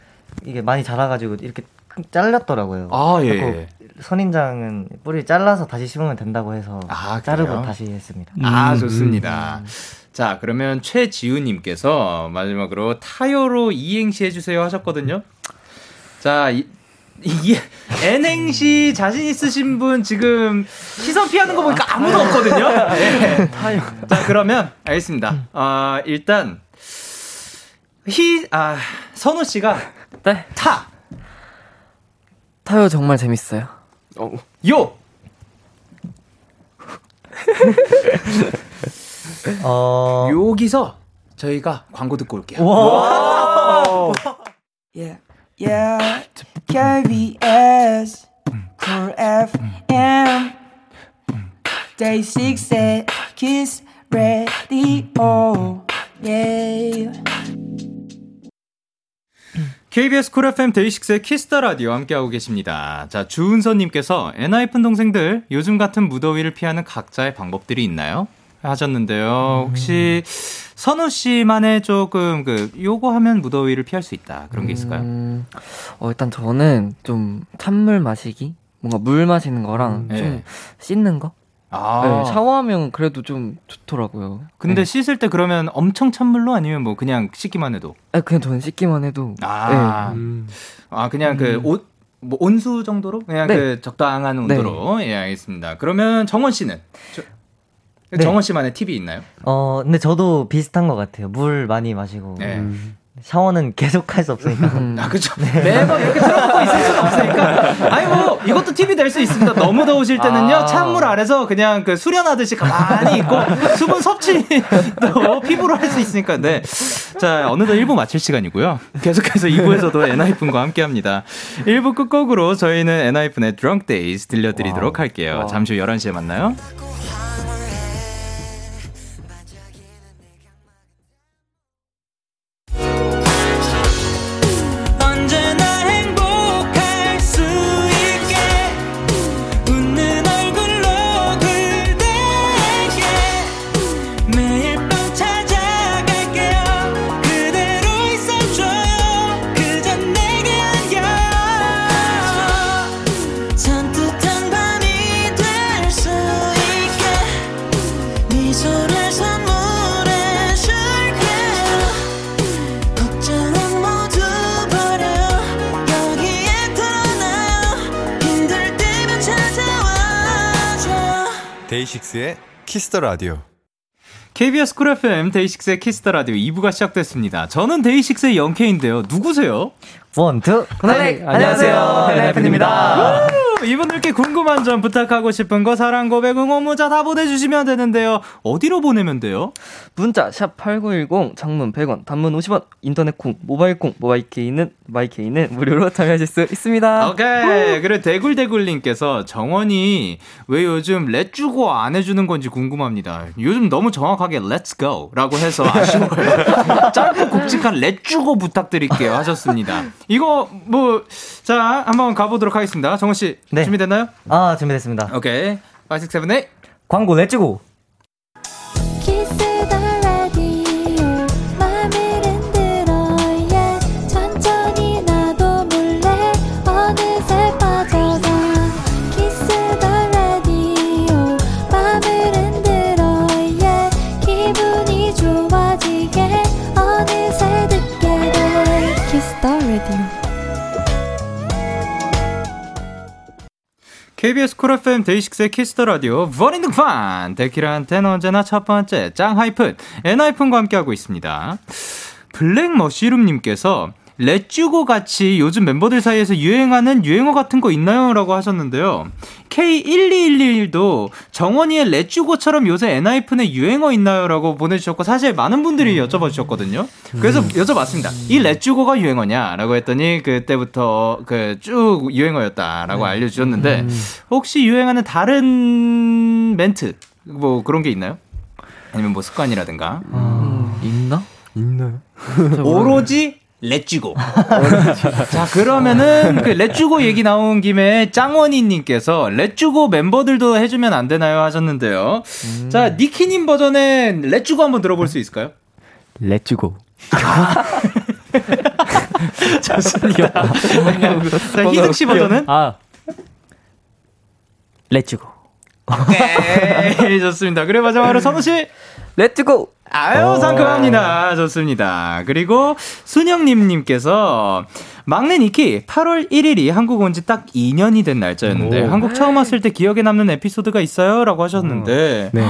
이게 많이 자라가지고 이렇게 잘렸더라고요. 아, 예. 예. 선인장은 뿌리 잘라서 다시 심으면 된다고 해서 아, 자르고 다시 했습니다. 아, 좋습니다. 음. 자, 그러면 최지우님께서 마지막으로 타요로 이행시 해주세요 하셨거든요. 자, 이, 이게 N행시 자신 있으신 분 지금 시선 피하는 거 보니까 아무도 없거든요. 네. 타요. 자, 그러면 알겠습니다. 어, 일단 희, 아, 선우 씨가 네. 타. 타요 정말 재밌어요. 어. 요. 어... 여기서 저희가 광고 듣고 올게요. 와. yeah, yeah. KBS Cool FM Day 6의 Kiss the Radio. Yeah. KBS Cool FM 데이식스의 Kiss the Radio 함께하고 계십니다. 자, 주은서님께서 엔하이픈 동생들 요즘 같은 무더위를 피하는 각자의 방법들이 있나요? 하셨는데요. 혹시 선우 씨만의 조금 그 요거 하면 무더위를 피할 수 있다 그런 게 있을까요? 음, 어, 일단 저는 좀 찬물 마시기, 뭔가 물 마시는 거랑 음, 좀 네. 씻는 거. 아. 네, 샤워하면 그래도 좀 좋더라고요. 근데 네. 씻을 때 그러면 엄청 찬물로 아니면 뭐 그냥 씻기만 해도? 아, 그냥 저는 씻기만 해도. 아, 네. 음. 아 그냥 그 음. 옷, 뭐 온수 정도로? 그냥 네. 그 적당한 온도로. 네. 예, 알겠습니다. 그러면 정원 씨는? 저, 네. 정원 씨만의 팁이 있나요? 어, 근데 저도 비슷한 것 같아요. 물 많이 마시고. 네. 음. 샤워는 계속 할 수 없으니까. 음. 아, 그쵸. 네. 매번 이렇게 틀어놓고 있을 수는 없으니까. 아니, 뭐, 이것도 팁이 될 수 있습니다. 너무 더우실 때는요, 아. 찬물 아래서 그냥 그 수련하듯이 가만히 있고, 수분 섭취도 피부로 할 수 있으니까. 네. 자, 어느덧 1부 마칠 시간이고요. 계속해서 2부에서도 엔하이픈과 함께 합니다. 1부 끝곡으로 저희는 엔하이픈의 Drunk Days 들려드리도록 할게요. 잠시 후 11시에 만나요. 데이식스의 Kiss the Radio. KBS Cool FM 데이식스의 Kiss the Radio 2부가 시작됐습니다. 저는 데이식스의 영케인데요. 누구세요? One, two, 네, 안녕하세요. 엔하이픈입니다. 이분들께 궁금한 점 부탁하고 싶은 거 사랑 고백 응원 문자 다 보내주시면 되는데요. 어디로 보내면 돼요? 문자 샵 #8910 장문 100원, 단문 50원, 인터넷 콩, 모바일 콩, 모바일 케이는 마이 케이는 무료로 참여하실 수 있습니다. 오케이. 그리고 대굴대굴님께서 정원이 왜 요즘 렛 주고 안 해주는 건지 궁금합니다. 요즘 너무 정확하게 Let's Go라고 해서 아쉬워요. 짧고 굵직한 렛 주고 부탁드릴게요 하셨습니다. 이거 뭐 자 한번 가보도록 하겠습니다. 정원 씨 네. 준비됐나요? 아 준비됐습니다. 오케이. 5, 6, 7, 8 광고 내주고 KBS Cool FM 데이식스의 Kiss the Radio 버린 등판 데키라한테는 언제나 첫 번째 짱 하이픈 엔하이픈과 함께하고 있습니다. 블랙 머시룸님께서 let's go 같이 요즘 멤버들 사이에서 유행하는 유행어 같은 거 있나요? 라고 하셨는데요. K1211도 정원이의 let's go처럼 요새 엔하이픈에 유행어 있나요? 라고 보내주셨고, 사실 많은 분들이 음. 여쭤봐 주셨거든요. 그래서 음. 여쭤봤습니다. 이 let's go가 유행어냐? 라고 했더니, 그때부터 그 쭉 유행어였다라고 네. 알려주셨는데, 음. 혹시 유행하는 다른 멘트, 뭐 그런 게 있나요? 아니면 뭐 습관이라든가? 음, 있나? 있나요? 오로지 렛주고. 자, 그러면은 그 렛주고 얘기 나온 김에 짱원이 님께서 렛주고 멤버들도 해 주면 안 되나요? 하셨는데요. 음. 자, 니키 님 버전의 렛주고 한번 들어볼 수 있을까요? 렛주고. 좋습니다. 자, 희승 씨 버전은? 아. Let's go. 오케이, 좋습니다. 그래, 마지막으로 선우 씨. Let's go! 아유, 어. 상큼합니다. 좋습니다. 그리고 순영님님께서 막내 니키 8월 1일이 한국 온 지 딱 2년이 된 날짜였는데 오. 한국 처음 왔을 때 기억에 남는 에피소드가 있어요? 라고 하셨는데 네.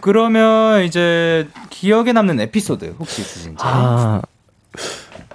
그러면 이제 기억에 남는 에피소드 혹시 있으신지? 아,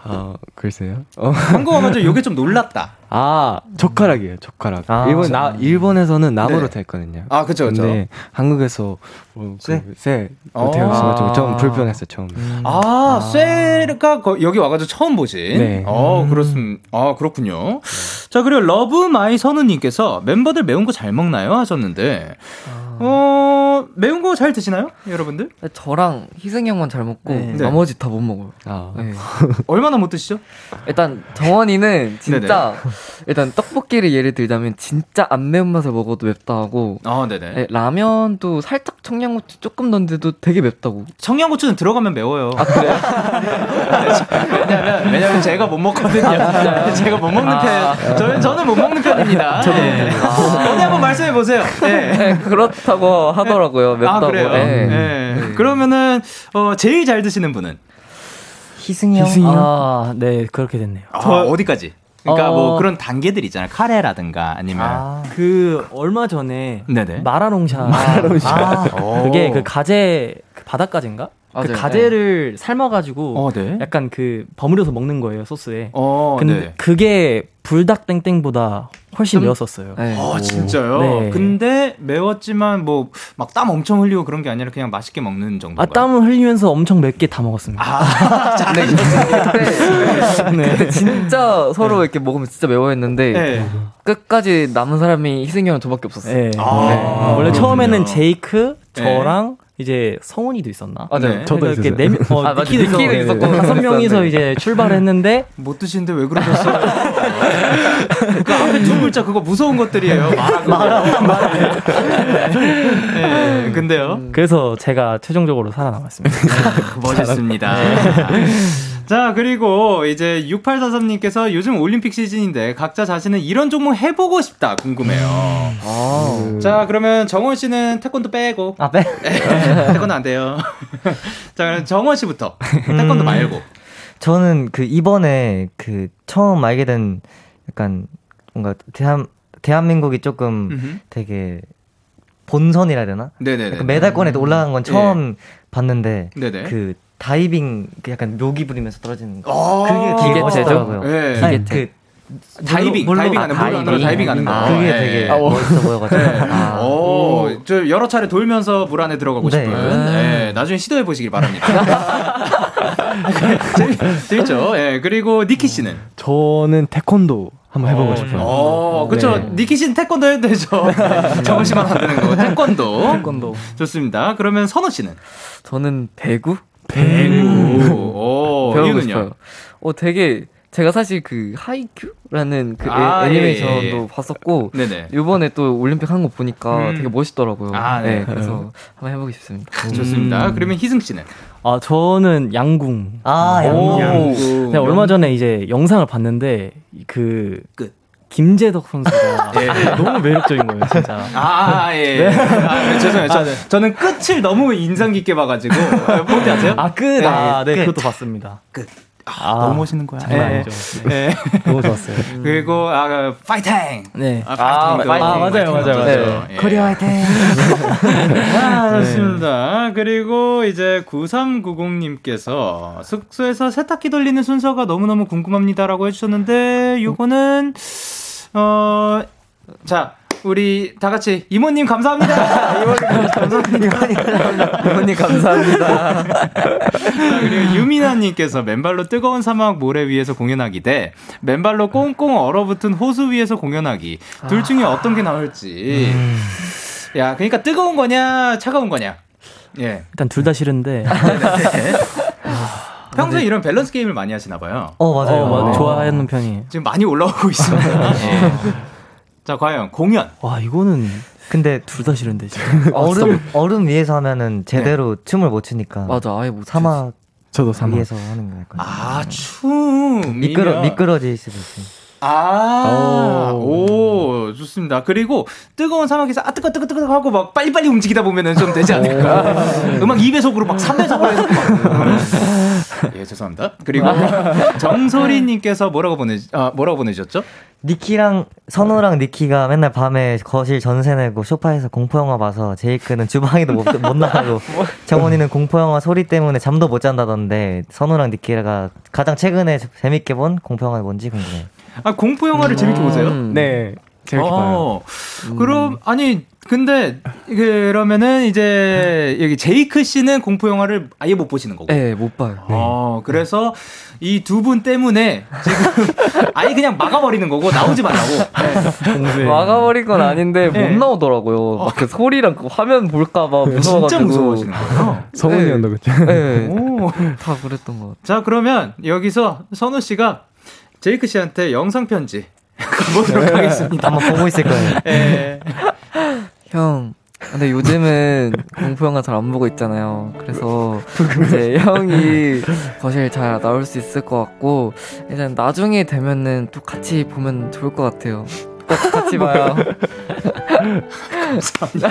아 글쎄요. 어. 한국어 먼저 요게 좀 놀랐다. 아, 젓가락이에요, 젓가락. 아, 일본, 나, 일본에서는 나무로 네. 됐거든요. 아, 그쵸, 그쵸. 근데 한국에서, 뭐, 쇠? 그, 쇠, 어. 되어있어가지고 좀 불편했어요, 처음. 음. 아, 아, 쇠가 여기 와가지고 처음 보신? 네. 어, 음. 그렇습, 아, 그렇군요. 네. 자, 그리고 love my 선우님께서 멤버들 매운 거 잘 먹나요? 하셨는데, 아. 어, 어, 매운 거 잘 드시나요? 여러분들? 저랑 희승이 형만 잘 먹고 네. 나머지 다 못 먹어요. 아. 네. 얼마나 못 드시죠? 일단 정원이는 진짜 일단 떡볶이를 예를 들자면 진짜 안 매운 맛을 먹어도 맵다 하고 아, 네네. 네, 라면도 살짝 청양고추 조금 넣는데도 되게 맵다고. 청양고추는 들어가면 매워요. 아, 그래요? 왜냐면 왜냐면 제가 못 먹거든요. 아, 제가 못 먹는 아. 편. 저는 저는 못 먹는 편입니다. 저도. 네. 아. 어디 한번 말씀해 보세요. 네. 네. 그렇 다고 하더라고요. 아, 맵다고. 아, 그래요? 네. 네. 그러면은 어, 제일 잘 드시는 분은 희승이 형. 희승이 형. 아, 네 그렇게 됐네요. 아, 저 어디까지? 그러니까 뭐 어... 뭐 그런 단계들 있잖아요. 카레라든가 아니면 아... 그 얼마 전에 네네. 마라롱샤 마라롱샤 아, 그게 그 가재 그 바닷가재인가? 그 가재를 네. 삶아가지고 어, 네. 약간 그 버무려서 먹는 거예요 소스에. 어, 근데 네. 그게 불닭 땡땡보다 훨씬 좀, 매웠었어요. 네. 아 진짜요? 네. 근데 매웠지만 뭐 막 땀 엄청 흘리고 그런 게 아니라 그냥 맛있게 먹는 정도. 아 땀을 흘리면서 엄청 맵게 다 먹었습니다. 아, 네. 네. 근데 진짜 서로 이렇게 먹으면 진짜 매워했는데 네. 끝까지 남은 사람이 희승이 형 저밖에 없었어요. 네. 아, 원래 처음에는 제이크 저랑 이제 성훈이도 있었나? 아, 네. 저도 이렇게 네 명, 어, 아, 니키도 있었고, 다섯 명이서 이제 출발했는데 못 드시는데 왜 그러셨어요? 그 앞에 두 글자 그거 무서운 것들이에요. 말아, 말아, 네, 근데요. 음. 그래서 제가 최종적으로 살아남았습니다. 멋있습니다. 네. 자, 그리고 이제 6843님께서 요즘 올림픽 시즌인데 각자 자신은 이런 종목 해보고 싶다 궁금해요. 아. 자, 그러면 정원 씨는 태권도 빼고. 아, 빼? 태권도 안 돼요. 자, 그럼 정원 씨부터. 태권도 음. 말고. 저는 그 이번에 그 처음 알게 된 약간 뭔가 대한, 대한민국이 조금 음흠. 되게 본선이라 해야 되나? 네네네. 메달권에 올라간 건 처음 예. 봤는데 네네. 그 다이빙 그 약간 묘기 부리면서 떨어지는 거. 아~ 그게 되게 멋있더라고요. 네. 아니, 그 다이빙, 물로, 다이빙 하는 아, 다이빙, 다이빙 하는 거. 그게 네. 되게 아, 멋있어 보여가지고. 네. 아. 오, 저 여러 차례 돌면서 물 안에 들어가고 네. 싶은. 네. 나중에 시도해 보시길 바랍니다. 재밌 죠. 예. 네. 그리고 니키 씨는? 저는 태권도 한번 해보고 어, 싶어요. 어, 그쵸. 네. 니키 씨는 태권도 해도 되죠. 정원 씨만 안 되는 거. 태권도. 태권도. 좋습니다. 그러면 선호 씨는? 저는 배구? 배구. 오, 배우고 싶어요. 어, 되게 제가 사실 그 하이큐라는 그 아, 애, 니메이션도 예, 예. 봤었고 네네. 이번에 또 올림픽 한 거 보니까 음. 되게 멋있더라고요. 아, 네. 네. 그래서 한번 해보고 싶습니다. 음. 좋습니다. 그러면 희승 씨는? 아 저는 양궁. 아 양궁. 양궁. 제가 얼마 전에 이제 영상을 봤는데 그 끝. 김제덕 선수가 예. 너무 매력적인 거예요, 진짜. 아, 아 예. 네. 아, 네, 죄송해요. 저, 아, 네. 저는 끝을 너무 인상 깊게 봐가지고. 뭔지 아세요? 아, 끝. 아, 네, 끝. 그것도 봤습니다. 끝. 아, 아, 너무 멋있는 거야. 네. 네. 너무 좋았어요. 음. 그리고 아 그, 파이팅. 네. 아, 파이팅. 아, 아, 아 맞아요, 맞아요, 맞아요. 네. 코리아 파이팅. 아, 좋습니다. 그리고 이제 9390님께서 숙소에서 세탁기 돌리는 순서가 너무너무 궁금합니다라고 해주셨는데 요거는 어, 자, 우리 다 같이 이모님 감사합니다. 이모님 감사합니다. 이모님 감사합니다. 그리고 유미나님께서 맨발로 뜨거운 사막 모래 위에서 공연하기 대 맨발로 꽁꽁 얼어붙은 호수 위에서 공연하기 둘 중에 어떤 게 나올지. 음. 야, 그러니까 뜨거운 거냐 차가운 거냐. 예. 일단 둘 다 싫은데. 평소에 이런 밸런스 게임을 많이 하시나 봐요. 어 맞아요. 어, 맞아요. 좋아하는 편이 지금 많이 올라오고 있습니다. 네. 자 과연 공연. 와 이거는 근데 둘 다 싫은데 지금. 얼음 얼음 위에서 하면은 제대로 네. 춤을 못 추니까. 맞아 아예 못. 사막 저도 사막 위에서 하는 거예요. 아 춤. 미끄러 미끄러질 수도 있어요. 아, 오. 오, 좋습니다. 그리고 뜨거운 사막에서 아, 뜨거, 뜨거, 뜨거 하고 막 빨리빨리 움직이다 보면은 좀 되지 않을까. 음악 2배속으로 막 3배속으로 해서 막. 예, 죄송합니다. 그리고 정소리님께서 뭐라고 보내, 아, 뭐라고 보내셨죠? 니키랑, 선우랑 니키가 맨날 밤에 거실 전세 내고 소파에서 공포 영화 봐서 제이크는 주방에도 못, 못 나가고 정원이는 공포 영화 소리 때문에 잠도 못 잔다던데 선우랑 니키가 가장 최근에 재밌게 본 공포 영화 뭔지 궁금해요. 아 공포 영화를 음. 재밌게 보세요? 네. 재밌게 어, 봐요. 그럼 아니 근데 그러면은 이제 네. 여기 제이크 씨는 공포 영화를 아예 못 보시는 거고. 네, 못 봐요. 어, 그래서 이 두 분 때문에 지금 아예 그냥 막아버리는 거고 나오지 말라고. 네. 막아버린 건 아닌데 네. 못 나오더라고요. 막그 소리랑 그 화면 볼까봐 무서워가지고. 진짜 무서워하시는 거예요. 성훈이. 네. 오. 다 그랬던 것 같아요. 자, 그러면 여기서 선우 씨가 제이크 씨한테 영상 편지 가보도록 하겠습니다. 한번 보고 있을 거예요. 네. 형, 근데 요즘은 공포 영화 잘 안 보고 있잖아요. 그래서 이제 형이 거실 잘 나올 수 있을 것 같고 일단 나중에 되면은 또 같이 보면 좋을 것 같아요. 꼭 같이 봐요. 감사합니다.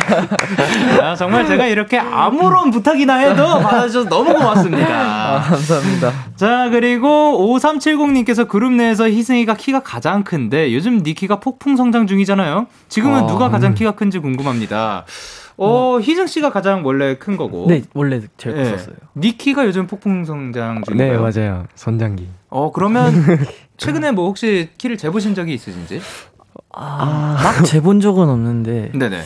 아, 정말 제가 이렇게 아무런 부탁이나 해도 받아주셔서 너무 고맙습니다. 아, 감사합니다. 자, 그리고 5370님께서 그룹 내에서 희승이가 키가 가장 큰데 요즘 니 키가 폭풍 성장 중이잖아요. 지금은 어, 누가 가장 음. 키가 큰지 궁금합니다. 어, 희승 씨가 가장 원래 큰 거고. 네, 원래 제일 네. 컸었어요. 니 키가 요즘 폭풍 성장 중인가요? 네, 맞아요. 선장기. 어, 그러면 최근에 뭐 혹시 키를 재보신 적이 있으신지? 아, 막 재본 적은 없는데. 네네.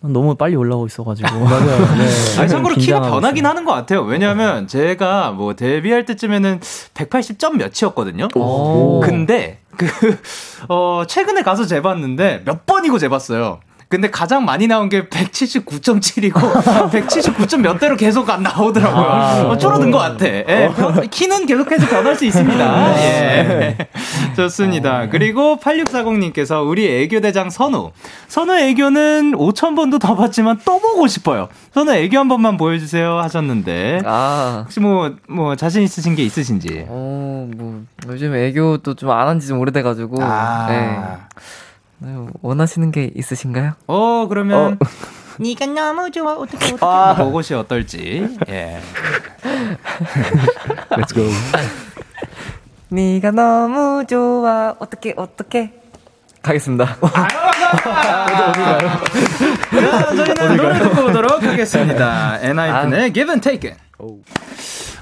너무 빨리 올라오고 있어가지고. 맞아요. 네. 아니, 참고로 키가 변하긴 있어요. 하는 것 같아요. 왜냐하면 제가 뭐 데뷔할 때쯤에는 180점 몇이었거든요. 오. 근데 그, 어, 최근에 가서 재봤는데 몇 번이고 재봤어요. 근데 가장 많이 나온 게 179.7이고 179점 몇 대로 계속 안 나오더라고요. 아, 어, 줄어든 것 같아. 예, 키는 계속해서 변할 수 있습니다. 예. 좋습니다. 어. 그리고 8640님께서 우리 애교 대장 선우. 선우 애교는 5,000번도 더 봤지만 또 보고 싶어요. 선우 애교 한 번만 보여주세요 하셨는데. 아. 혹시 뭐, 뭐 자신 있으신 게 있으신지? 어, 뭐, 요즘 애교도 좀 안 한 지 좀 오래돼가지고. 아. 네. 네, 원하시는 게 있으신가요? 어 그러면 어. 네가 너무 좋아 어떻게 어떻게 아. 그것이 어떨지 예. Let's go. 네가 너무 좋아 어떻게 어떻게 가겠습니다. 아? 저희는 노래 듣고 오도록 하겠습니다. 엔하이픈의 아. Give and Take.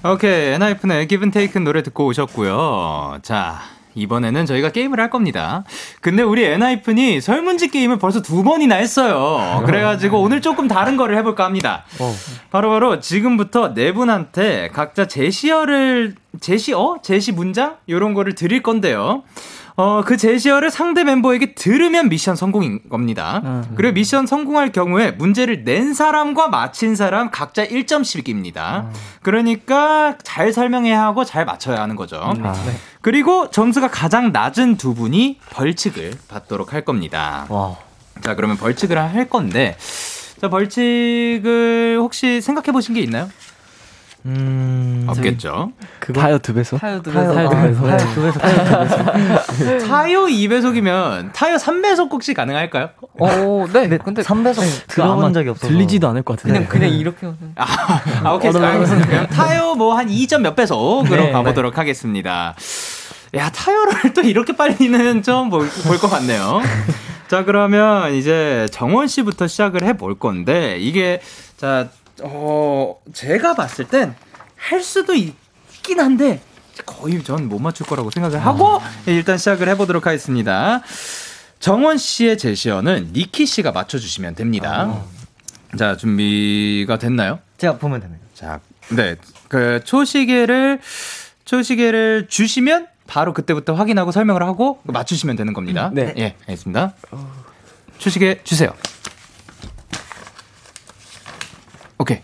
오케이, 엔하이픈의 Give and Take 노래 듣고 오셨고요. 자. 이번에는 저희가 게임을 할 겁니다. 근데 우리 엔하이픈이 설문지 게임을 벌써 두 번이나 했어요. 그래가지고 오늘 조금 다른 거를 해볼까 합니다. 어. 바로바로 바로 지금부터 네 분한테 각자 제시어를, 제시어? 제시 문장? 요런 거를 드릴 건데요. 어, 그 제시어를 상대 멤버에게 들으면 미션 성공인 겁니다. 음. 그리고 미션 성공할 경우에 문제를 낸 사람과 맞힌 사람 각자 1점씩입니다. 음. 그러니까 잘 설명해야 하고 잘 맞춰야 하는 거죠. 음. 네. 그리고 점수가 가장 낮은 두 분이 벌칙을 받도록 할 겁니다. 와. 자, 그러면 벌칙을 할 건데, 자, 벌칙을 혹시 생각해 보신 게 있나요? 음. 없겠죠. 그거 타요 두 배속? 타요 두 배속. 타요 두 배속. 타요 두 배속. 타요 타요 2배속이면 타요 3배속 혹시 가능할까요? 어, 네. 네. 근데 3배속 네, 들어본 적이 없어서 들리지도 않을 것 같은데. 그냥 그냥 이렇게 아, 아 오케이. 알겠습니다. 그럼 타요 뭐 한 2점 몇 배속으로 네, 가보도록 네. 하겠습니다. 야, 타요를 또 이렇게 빨리는 좀볼것 같네요. 자, 그러면 이제 정원 씨부터 시작을 해볼 건데 이게 자 어, 제가 봤을 땐 할 수도 있긴 한데 거의 전 못 맞출 거라고 생각을 하고 아. 일단 시작을 해보도록 하겠습니다. 정원 씨의 제시어는 니키 씨가 맞춰주시면 됩니다. 아. 자, 준비가 됐나요? 제가 보면 됩니다. 자, 네. 그 초시계를, 초시계를 주시면 바로 그때부터 확인하고 설명을 하고 맞추시면 되는 겁니다. 네. 예, 알겠습니다. 초시계 주세요. 오케이.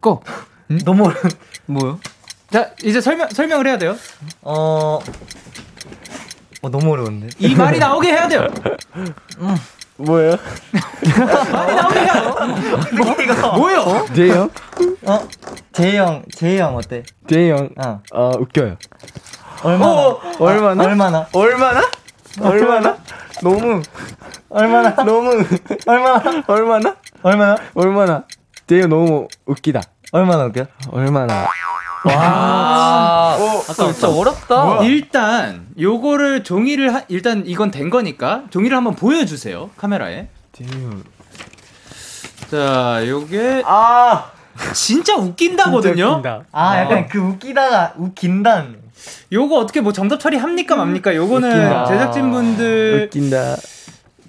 고. 음? 너무 어려... 뭐요? 자, 이제 설명 설명을 해야 돼요. 어. 어 너무 어려운데. 이 말이 나오게 해야 돼요. 음. 뭐예요? 말이 나오게 해야 뭐? 뭐요? 어? 제이 형? 어? 제이 형, 제이 형 어때? 제이 형, 어, 어 웃겨요. 얼마나? 어, 얼마나? 얼마나? 얼마나? 얼마나? 너무 얼마나? 너무 얼마나? 얼마나? 얼마나? 얼마나? 제이 너무 웃기다. 얼마나 웃겨? 얼마나? 와, 아, 어, 아까 진짜 어렵다. 뭐야? 일단 요거를 종이를 하, 일단 이건 된 거니까 종이를 한번 보여주세요 카메라에. 자, 요게 아 진짜 웃긴다거든요. 진짜 아, 약간 어. 그 웃기다가 웃긴단. 요거 어떻게 뭐 정답 처리 합니까 맙니까? 요거는 제작진분들 웃긴다.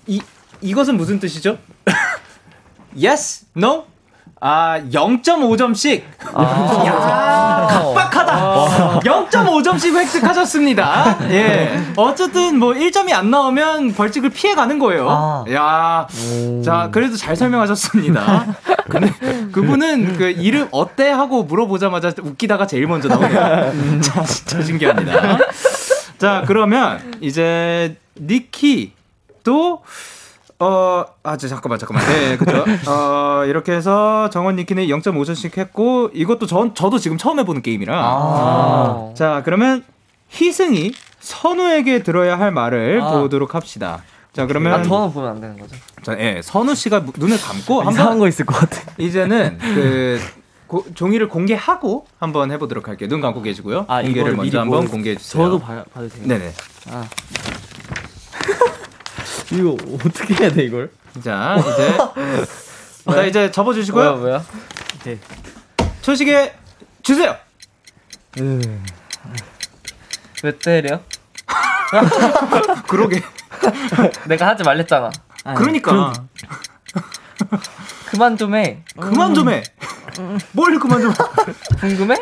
이 이것은 무슨 뜻이죠? yes, no, 아, 0.5점씩. 아~ 야, 각박하다. 0.5점씩 획득하셨습니다. 예. 어쨌든 뭐 1점이 안 나오면 벌칙을 피해 가는 거예요. 아~ 야. 자, 그래도 잘 설명하셨습니다. 근데 그분은 그 이름 어때 하고 물어보자마자 웃기다가 제일 먼저 나오네요. 자, 진짜 신기합니다. 자, 그러면 이제 니키 또 어, 아, 저, 잠깐만, 잠깐만. 네, 그죠. 어, 이렇게 해서 정원 니키는 0.5점씩 했고, 이것도 전, 저도 지금 처음 해보는 게임이라. 아. 자, 그러면 희승이 선우에게 들어야 할 말을 아. 보도록 합시다. 자, 그러면. 아, 저는 보면 안 되는 거죠? 자, 예, 선우 씨가 눈을 감고. 이상한 거 있을 것 같아. 이제는 그, 고, 종이를 공개하고 한번 해보도록 할게요. 눈 감고 계시고요. 아, 공개를 먼저 한번 공개해 주세요. 저도 봐, 봐도 돼요? 네네. 아. 이거 어떻게 해야 돼 이걸? 자 이제 자 이제 접어주시고요. 뭐야 뭐야? 네. 초식에 주세요. 왜 때려? 그러게. 내가 하지 말랬잖아. 그러니까. 그만 좀 해. 그만 좀 해. 뭘 그만 좀. 궁금해?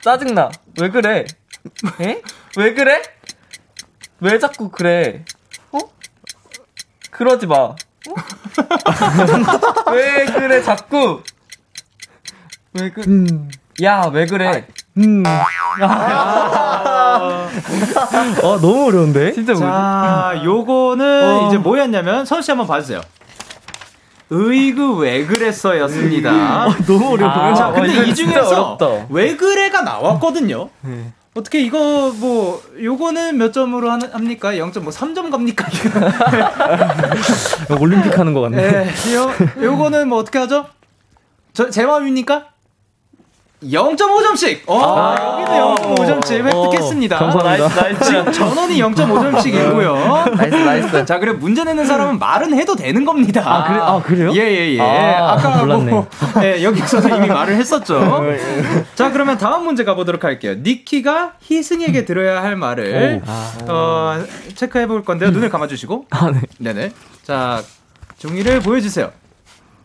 짜증나. 왜 그래? 에? 왜 그래? 왜 자꾸 그래? 그러지 마. 어? 왜 그래 자꾸? 왜 그? 음. 야, 왜 그래? 아, 음. 아, 너무 어려운데? 진짜 자, 요거는 어. 이제 뭐였냐면 선우 씨 한번 봐주세요. 의그 왜 그랬어였습니다. 어, 너무 어려워요. 아, 자, 근데 어, 이 중에서 왜 그래가 나왔거든요. 네. 어떻게 이거 뭐 요거는 몇 점으로 하, 합니까? 0.3점 뭐 갑니까? 올림픽 하는 것 같네. 네, 요 요거는 뭐 어떻게 하죠? 저 제 마음입니까? 0.5점씩. 어, 아, 여기도 0.5점씩 획득했습니다. 감사합니다. nice, nice. 전원이 0.5점씩이고요. nice, nice. 자, 그래 문제 내는 사람은 말은 해도 되는 겁니다. 아, 그래, 아 그래요? 예, 예, 예. 아, 까 몰랐네. 뭐, 예, 여기서도 이미 말을 했었죠. 자, 그러면 다음 문제 가보도록 할게요. 니키가 희승에게 들어야 할 말을 어, 체크해 볼 건데요. 눈을 감아주시고. 아, 네. 네네. 자, 종이를 보여주세요.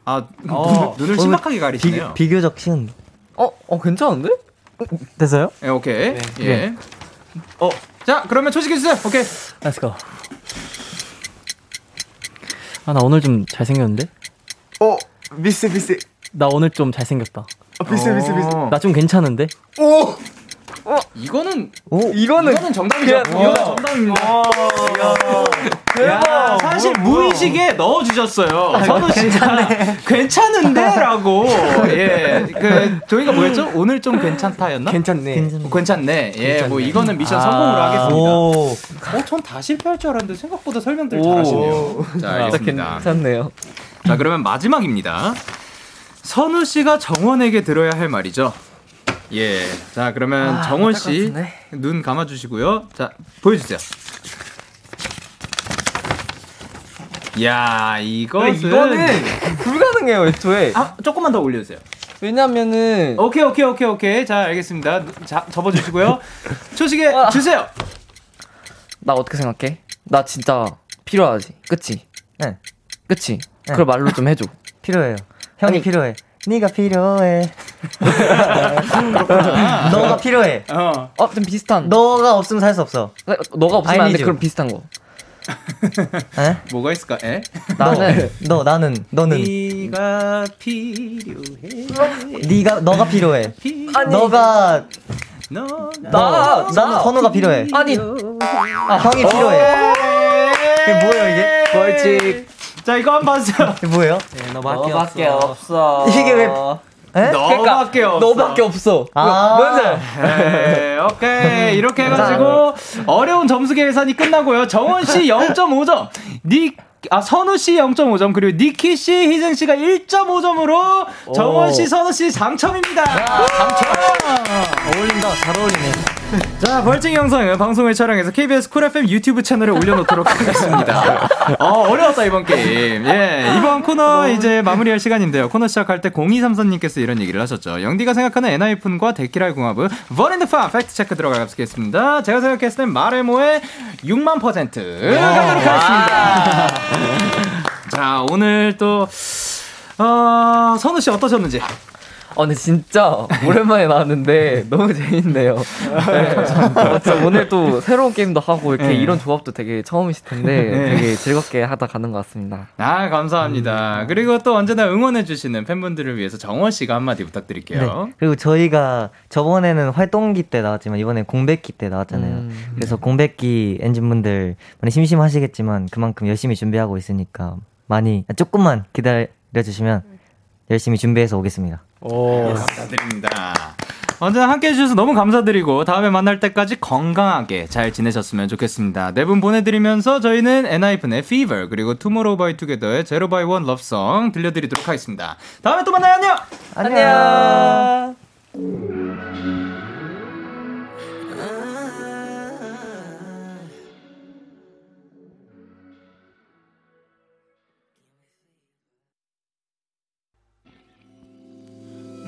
아, 어, 눈을 심각하게 가리시네요. 비, 비교적 쉬운. 어, 어 괜찮은데? 됐어요? 네, 오케이. 네. 예. 네. 어, 자, 그러면 초식해 주세요. 오케이. Let's go. 아, 나 오늘 좀 잘생겼는데? 어, 미스 미스. 나 오늘 좀 잘생겼다. 어, 비슷 비슷 비슷. 나좀 괜찮은데? 오! 어, 이거는 오, 이거는 이거는 정답이죠. 이거는 정답입니다. 대박. 사실 뭐야. 무의식에 넣어 주셨어요. 아, 선우 씨가 괜찮 은데라고. 예. 그 저희가 뭐였죠? 오늘 좀 괜찮다였나? 괜찮네. 괜찮네. 괜찮네. 예. 괜찮네. 뭐 이거는 미션 아~ 성공으로 하겠습니다. 오. 어, 전 다 실패할 줄 알았는데 생각보다 설명들 잘하시네요. 자, 알겠습니다. 괜찮네요. 자, 그러면 마지막입니다. 선우 씨가 정원에게 들어야 할 말이죠. 예. 자, 그러면 아, 정원 씨 눈 감아 주시고요. 자, 보여 주세요. 야, 이것은 이거는 불가능해요, 애초에. 아, 조금만 더 올려 주세요. 왜냐면은 오케이, 오케이, 오케이, 오케이. 자, 알겠습니다. 자, 접어 주시고요. 초식에 아. 주세요. 나 어떻게 생각해? 나 진짜 필요하지. 그치? 네. 그치? 네. 그걸 말로 좀 해줘. 필요해요. 형이 아니, 필요해. 네가 필요해. 너가 필요해. 어. 어, 좀 비슷한. 너가 없으면 살 수 없어. 너가 없으면 안 돼. 그럼 비슷한 거. 에? 뭐가 있을까? 에? 나는 너, 나는 너는 네가 필요해. 네가 너가 필요해. 아니, 너가 너, 나, 나, 선우가 필요해. 아니, 아, 형이 필요해. 이게 뭐예요, 이게? 벌칙. 자, 이거 한번 봐주세요. 이게 뭐예요? 네, 너밖에, 너밖에 없어. 이게 왜? 에? 너밖에 없어. 너밖에 없어. 아, 뭔지? 네, 오케이. 이렇게 해가지고 어려운 점수 계산이 끝나고요. 정원 씨 0.5점, 니 아, 선우 씨 0.5점, 그리고 니키 씨, 희승 씨가 1.5점으로 정원 씨, 선우 씨 당첨입니다. 당첨. 어울린다. 잘 어울리네. 자, 벌칙 영상은 방송을 촬영해서 KBS Cool FM 유튜브 채널에 올려놓도록 하겠습니다. 어, 어려웠다, 이번 게임. 예, 이번 코너 이제 마무리할 시간인데요. 코너 시작할 때 0233님께서 이런 얘기를 하셨죠. 영디가 생각하는 엔하이픈과 데키라의 궁합은 버린드파 fact check 들어가겠습니다. 제가 생각했을 땐 말해 뭐해 6만 퍼센트 가도록 하겠습니다. 자, 오늘 또, 어, 선우 씨 어떠셨는지? 어, 근데 진짜 오랜만에 나왔는데 너무 재밌네요. 네, 어, 오늘 또 새로운 게임도 하고 이렇게 네. 이런 조합도 되게 처음이실 텐데 네. 되게 즐겁게 하다 가는 것 같습니다. 아, 감사합니다. 음. 그리고 또 언제나 응원해주시는 팬분들을 위해서 정원 씨가 한마디 부탁드릴게요. 네. 그리고 저희가 저번에는 활동기 때 나왔지만 이번에 공백기 때 나왔잖아요. 음. 그래서 공백기 엔진분들 많이 심심하시겠지만 그만큼 열심히 준비하고 있으니까 많이 조금만 기다려주시면 열심히 준비해서 오겠습니다. 오. 감사드립니다. 언제나 함께 해주셔서 너무 감사드리고 다음에 만날 때까지 건강하게 잘 지내셨으면 좋겠습니다. 네 분 보내드리면서 저희는 엔하이픈의 Fever 그리고 투모로우 바이 투게더의 Zero by One Lovesong 들려드리도록 하겠습니다. 다음에 또 만나요. 안녕. 안녕.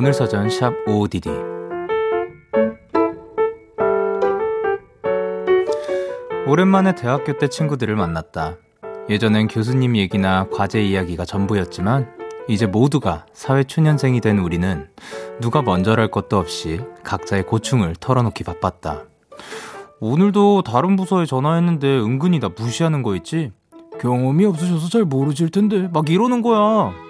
오늘 사전 샵 OODD 오랜만에 대학교 때 친구들을 만났다. 예전엔 교수님 얘기나 과제 이야기가 전부였지만 이제 모두가 사회초년생이 된 우리는 누가 먼저랄 것도 없이 각자의 고충을 털어놓기 바빴다. 오늘도 다른 부서에 전화했는데 은근히 나 무시하는 거 있지? 경험이 없으셔서 잘 모르실 텐데 막 이러는 거야.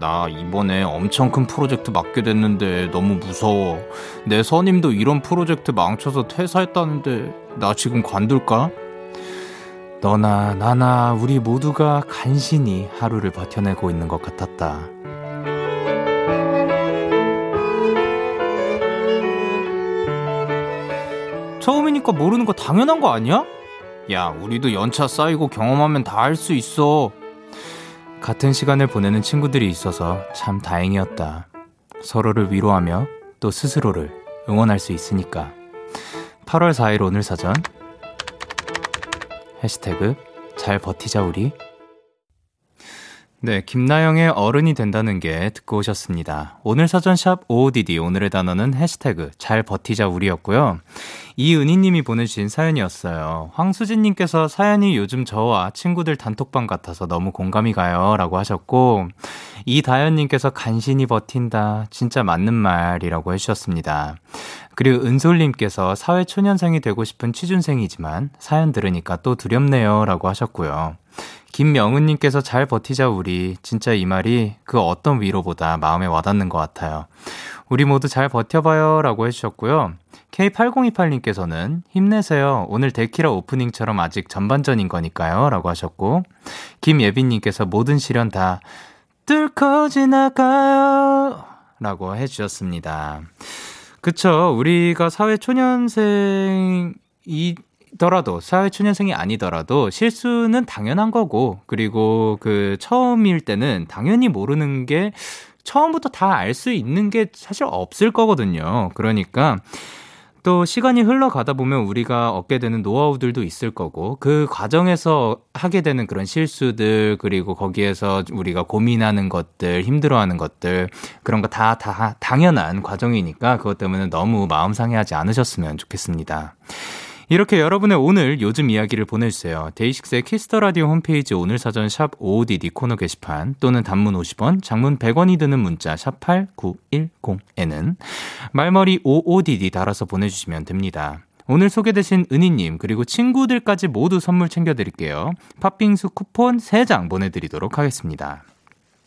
나 이번에 엄청 큰 프로젝트 맡게 됐는데 너무 무서워. 내 선임도 이런 프로젝트 망쳐서 퇴사했다는데 나 지금 관둘까? 너나 나나 우리 모두가 간신히 하루를 버텨내고 있는 것 같았다. 처음이니까 모르는 거 당연한 거 아니야? 야, 우리도 연차 쌓이고 경험하면 다 할 수 있어. 같은 시간을 보내는 친구들이 있어서 참 다행이었다. 서로를 위로하며 또 스스로를 응원할 수 있으니까. 8월 4일 오늘 사전 해시태그 잘 버티자 우리 네, 김나영의 어른이 된다는 게 듣고 오셨습니다. 오늘 사전샵 OODD 오늘의 단어는 해시태그 잘 버티자 우리였고요. 이은희님이 보내주신 사연이었어요. 황수진님께서 사연이 요즘 저와 친구들 단톡방 같아서 너무 공감이 가요 라고 하셨고 이다현님께서 간신히 버틴다 진짜 맞는 말이라고 해주셨습니다. 그리고 은솔님께서 사회초년생이 되고 싶은 취준생이지만 사연 들으니까 또 두렵네요 라고 하셨고요. 김명은님께서 잘 버티자 우리 진짜 이 말이 그 어떤 위로보다 마음에 와닿는 것 같아요. 우리 모두 잘 버텨봐요 라고 해주셨고요. K8028님께서는 힘내세요. 오늘 데키라 오프닝처럼 아직 전반전인 거니까요. 라고 하셨고, 김예빈님께서 모든 시련 다 뚫고 지나가요. 라고 해주셨습니다. 그쵸. 우리가 사회 초년생 이 더라도 사회초년생이 아니더라도 실수는 당연한 거고 그리고 그 처음일 때는 당연히 모르는 게 처음부터 다 알 수 있는 게 사실 없을 거거든요. 그러니까 또 시간이 흘러가다 보면 우리가 얻게 되는 노하우들도 있을 거고 그 과정에서 하게 되는 그런 실수들 그리고 거기에서 우리가 고민하는 것들 힘들어하는 것들 그런 거 다 다 당연한 과정이니까 그것 때문에 너무 마음 상해하지 않으셨으면 좋겠습니다. 이렇게 여러분의 오늘 요즘 이야기를 보내주세요. 데이식스의 Kiss the Radio 홈페이지 오늘 사전 샵 55DD 코너 게시판 또는 단문 50원, 장문 100원이 드는 문자 샵 8910에는 말머리 55DD 달아서 보내주시면 됩니다. 오늘 소개되신 은희님 그리고 친구들까지 모두 선물 챙겨드릴게요. 팥빙수 쿠폰 3장 보내드리도록 하겠습니다.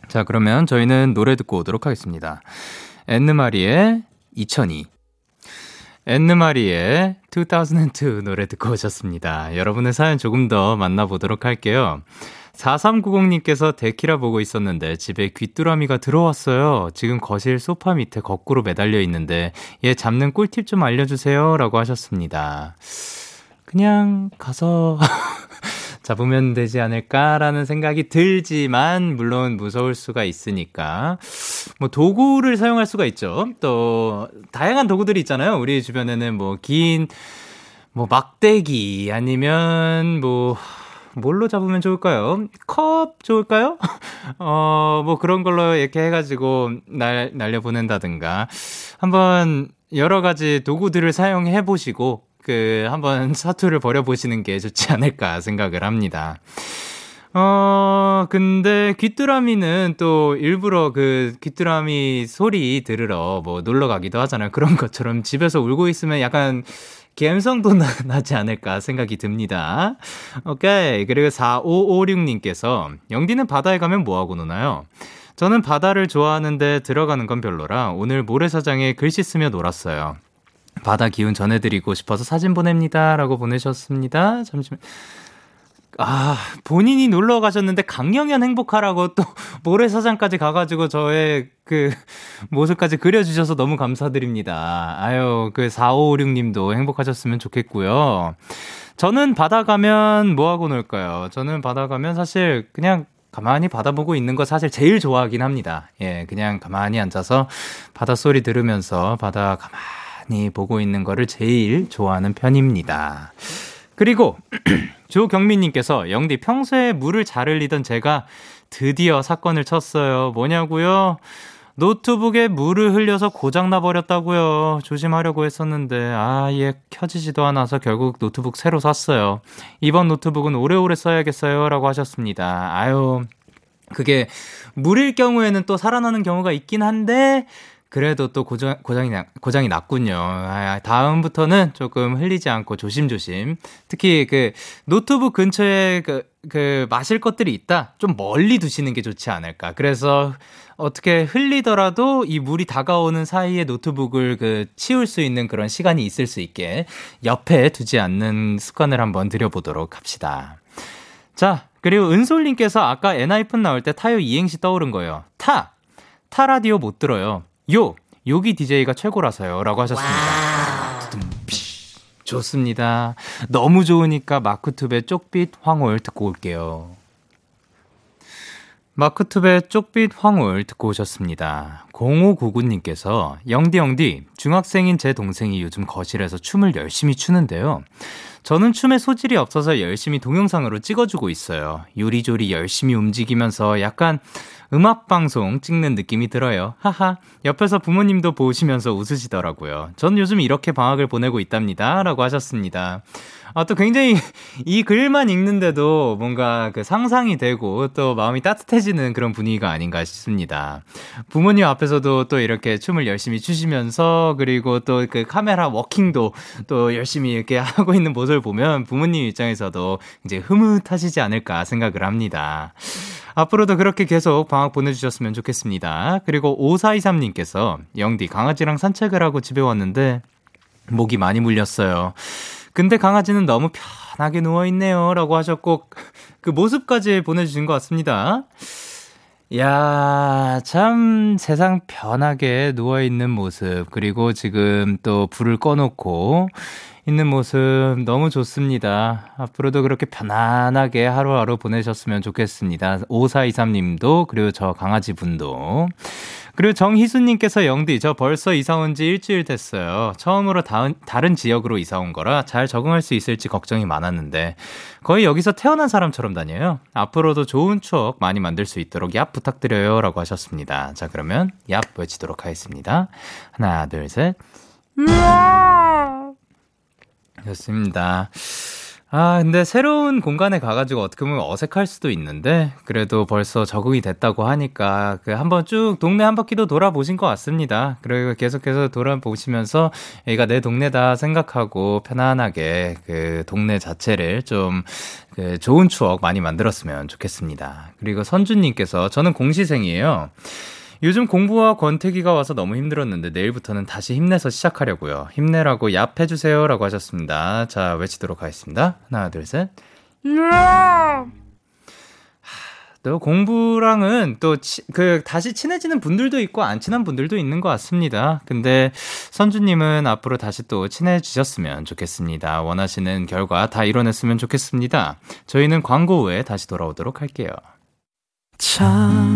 자 그러면 저희는 노래 듣고 오도록 하겠습니다. 엔느마리의 2002 엔느마리의 2002 노래 듣고 오셨습니다. 여러분의 사연 조금 더 만나보도록 할게요. 4390님께서 데키라 보고 있었는데 집에 귀뚜라미가 들어왔어요. 지금 거실 소파 밑에 거꾸로 매달려 있는데 얘 잡는 꿀팁 좀 알려주세요. 라고 하셨습니다. 그냥 가서 잡으면 되지 않을까라는 생각이 들지만, 물론 무서울 수가 있으니까, 뭐 도구를 사용할 수가 있죠. 또, 다양한 도구들이 있잖아요. 우리 주변에는 뭐 긴, 뭐 막대기, 아니면 뭐, 뭘로 잡으면 좋을까요? 컵 좋을까요? 어, 뭐 그런 걸로 이렇게 해가지고 날, 날려보낸다든가. 한번 여러 가지 도구들을 사용해 보시고, 그, 한번 사투를 벌여보시는 게 좋지 않을까 생각을 합니다. 어, 근데 귀뚜라미는 또 일부러 그 귀뚜라미 소리 들으러 뭐 놀러 가기도 하잖아요. 그런 것처럼 집에서 울고 있으면 약간 감성도 나, 나지 않을까 생각이 듭니다. 오케이. 그리고 4556님께서 영디는 바다에 가면 뭐하고 노나요? 저는 바다를 좋아하는데 들어가는 건 별로라 오늘 모래사장에 글씨 쓰며 놀았어요. 바다 기운 전해드리고 싶어서 사진 보냅니다. 라고 보내셨습니다. 잠시만. 아, 본인이 놀러 가셨는데 강영현 행복하라고 또 모래사장까지 가가지고 저의 그 모습까지 그려주셔서 너무 감사드립니다. 아유, 그 4556님도 행복하셨으면 좋겠고요. 저는 바다 가면 뭐하고 놀까요? 저는 바다 가면 사실 그냥 가만히 바다 보고 있는 거 사실 제일 좋아하긴 합니다. 예, 그냥 가만히 앉아서 바다 소리 들으면서 바다 가만히 많이 보고 있는 거를 제일 좋아하는 편입니다. 그리고 조경민님께서 영디 평소에 물을 잘 흘리던 제가 드디어 사건을 쳤어요. 뭐냐고요? 노트북에 물을 흘려서 고장나 버렸다고요. 조심하려고 했었는데 아예 켜지지도 않아서 결국 노트북 새로 샀어요. 이번 노트북은 오래오래 써야겠어요라고 하셨습니다. 아유 그게 물일 경우에는 또 살아나는 경우가 있긴 한데 그래도 또 고장, 고장이, 고장이 났군요. 아, 다음부터는 조금 흘리지 않고 조심조심. 특히 그 노트북 근처에 그, 그 마실 것들이 있다? 좀 멀리 두시는 게 좋지 않을까. 그래서 어떻게 흘리더라도 이 물이 다가오는 사이에 노트북을 그 치울 수 있는 그런 시간이 있을 수 있게 옆에 두지 않는 습관을 한번 들여보도록 합시다. 자, 그리고 은솔님께서 아까 엔하이픈 나올 때 타요 이행시 떠오른 거예요. 타! 타 라디오 못 들어요. 요! 요기 DJ가 최고라서요. 라고 하셨습니다. 좋습니다. 너무 좋으니까 마크투의 쪽빛 황홀 듣고 올게요. 마크투의 쪽빛 황홀 듣고 오셨습니다. 0599님께서 영디 영디 중학생인 제 동생이 요즘 거실에서 춤을 열심히 추는데요. 저는 춤에 소질이 없어서 열심히 동영상으로 찍어주고 있어요. 요리조리 열심히 움직이면서 약간 음악 방송 찍는 느낌이 들어요. 하하. 옆에서 부모님도 보시면서 웃으시더라고요. 전 요즘 이렇게 방학을 보내고 있답니다. 라고 하셨습니다. 아, 또 굉장히 이 글만 읽는데도 뭔가 그 상상이 되고 또 마음이 따뜻해지는 그런 분위기가 아닌가 싶습니다. 부모님 앞에서도 또 이렇게 춤을 열심히 추시면서 그리고 또 그 카메라 워킹도 또 열심히 이렇게 하고 있는 모습을 보면 부모님 입장에서도 이제 흐뭇하시지 않을까 생각을 합니다. 앞으로도 그렇게 계속 방학 보내주셨으면 좋겠습니다. 그리고 5423님께서 영디 강아지랑 산책을 하고 집에 왔는데 목이 많이 물렸어요. 근데 강아지는 너무 편하게 누워있네요. 라고 하셨고, 그 모습까지 보내주신 것 같습니다. 야, 참 세상 편하게 누워있는 모습, 그리고 지금 또 불을 꺼놓고 있는 모습 너무 좋습니다. 앞으로도 그렇게 편안하게 하루하루 보내셨으면 좋겠습니다. 5423님도, 그리고 저 강아지 분도. 그리고 정희수님께서 영디, 저 벌써 이사 온 지 일주일 됐어요. 처음으로 다은, 다른 지역으로 이사 온 거라 잘 적응할 수 있을지 걱정이 많았는데, 거의 여기서 태어난 사람처럼 다녀요. 앞으로도 좋은 추억 많이 만들 수 있도록 얍 부탁드려요. 라고 하셨습니다. 자, 그러면 얍 외치도록 하겠습니다. 하나, 둘, 셋. 좋습니다. 아, 근데 새로운 공간에 가가지고 어떻게 보면 어색할 수도 있는데, 그래도 벌써 적응이 됐다고 하니까, 그 한번 쭉 동네 한 바퀴도 돌아보신 것 같습니다. 그리고 계속해서 돌아보시면서, 여기가 내 동네다 생각하고, 편안하게 그 동네 자체를 좀, 그 좋은 추억 많이 만들었으면 좋겠습니다. 그리고 선주님께서, 저는 공시생이에요. 요즘 공부와 권태기가 와서 너무 힘들었는데 내일부터는 다시 힘내서 시작하려고요. 힘내라고 얍 해주세요라고 하셨습니다. 자 외치도록 하겠습니다. 하나 둘 셋. 또 공부랑은 또 그 다시 친해지는 분들도 있고 안 친한 분들도 있는 것 같습니다. 근데 선주님은 앞으로 다시 또 친해지셨으면 좋겠습니다. 원하시는 결과 다 이뤄냈으면 좋겠습니다. 저희는 광고 후에 다시 돌아오도록 할게요. 참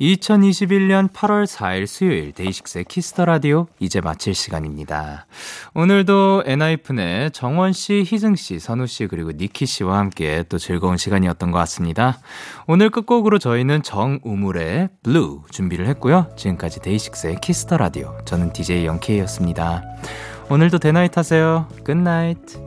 2021년 8월 4일 수요일 데이식스의 Kiss the Radio 이제 마칠 시간입니다. 오늘도 엔하이픈의 정원 씨, 희승 씨, 선우 씨 그리고 니키 씨와 함께 또 즐거운 시간이었던 것 같습니다. 오늘 끝곡으로 저희는 정우물의 Blue 준비를 했고요. 지금까지 데이식스의 Kiss the Radio 저는 DJ 영케이였습니다. 오늘도 데나잇 하세요. Good night.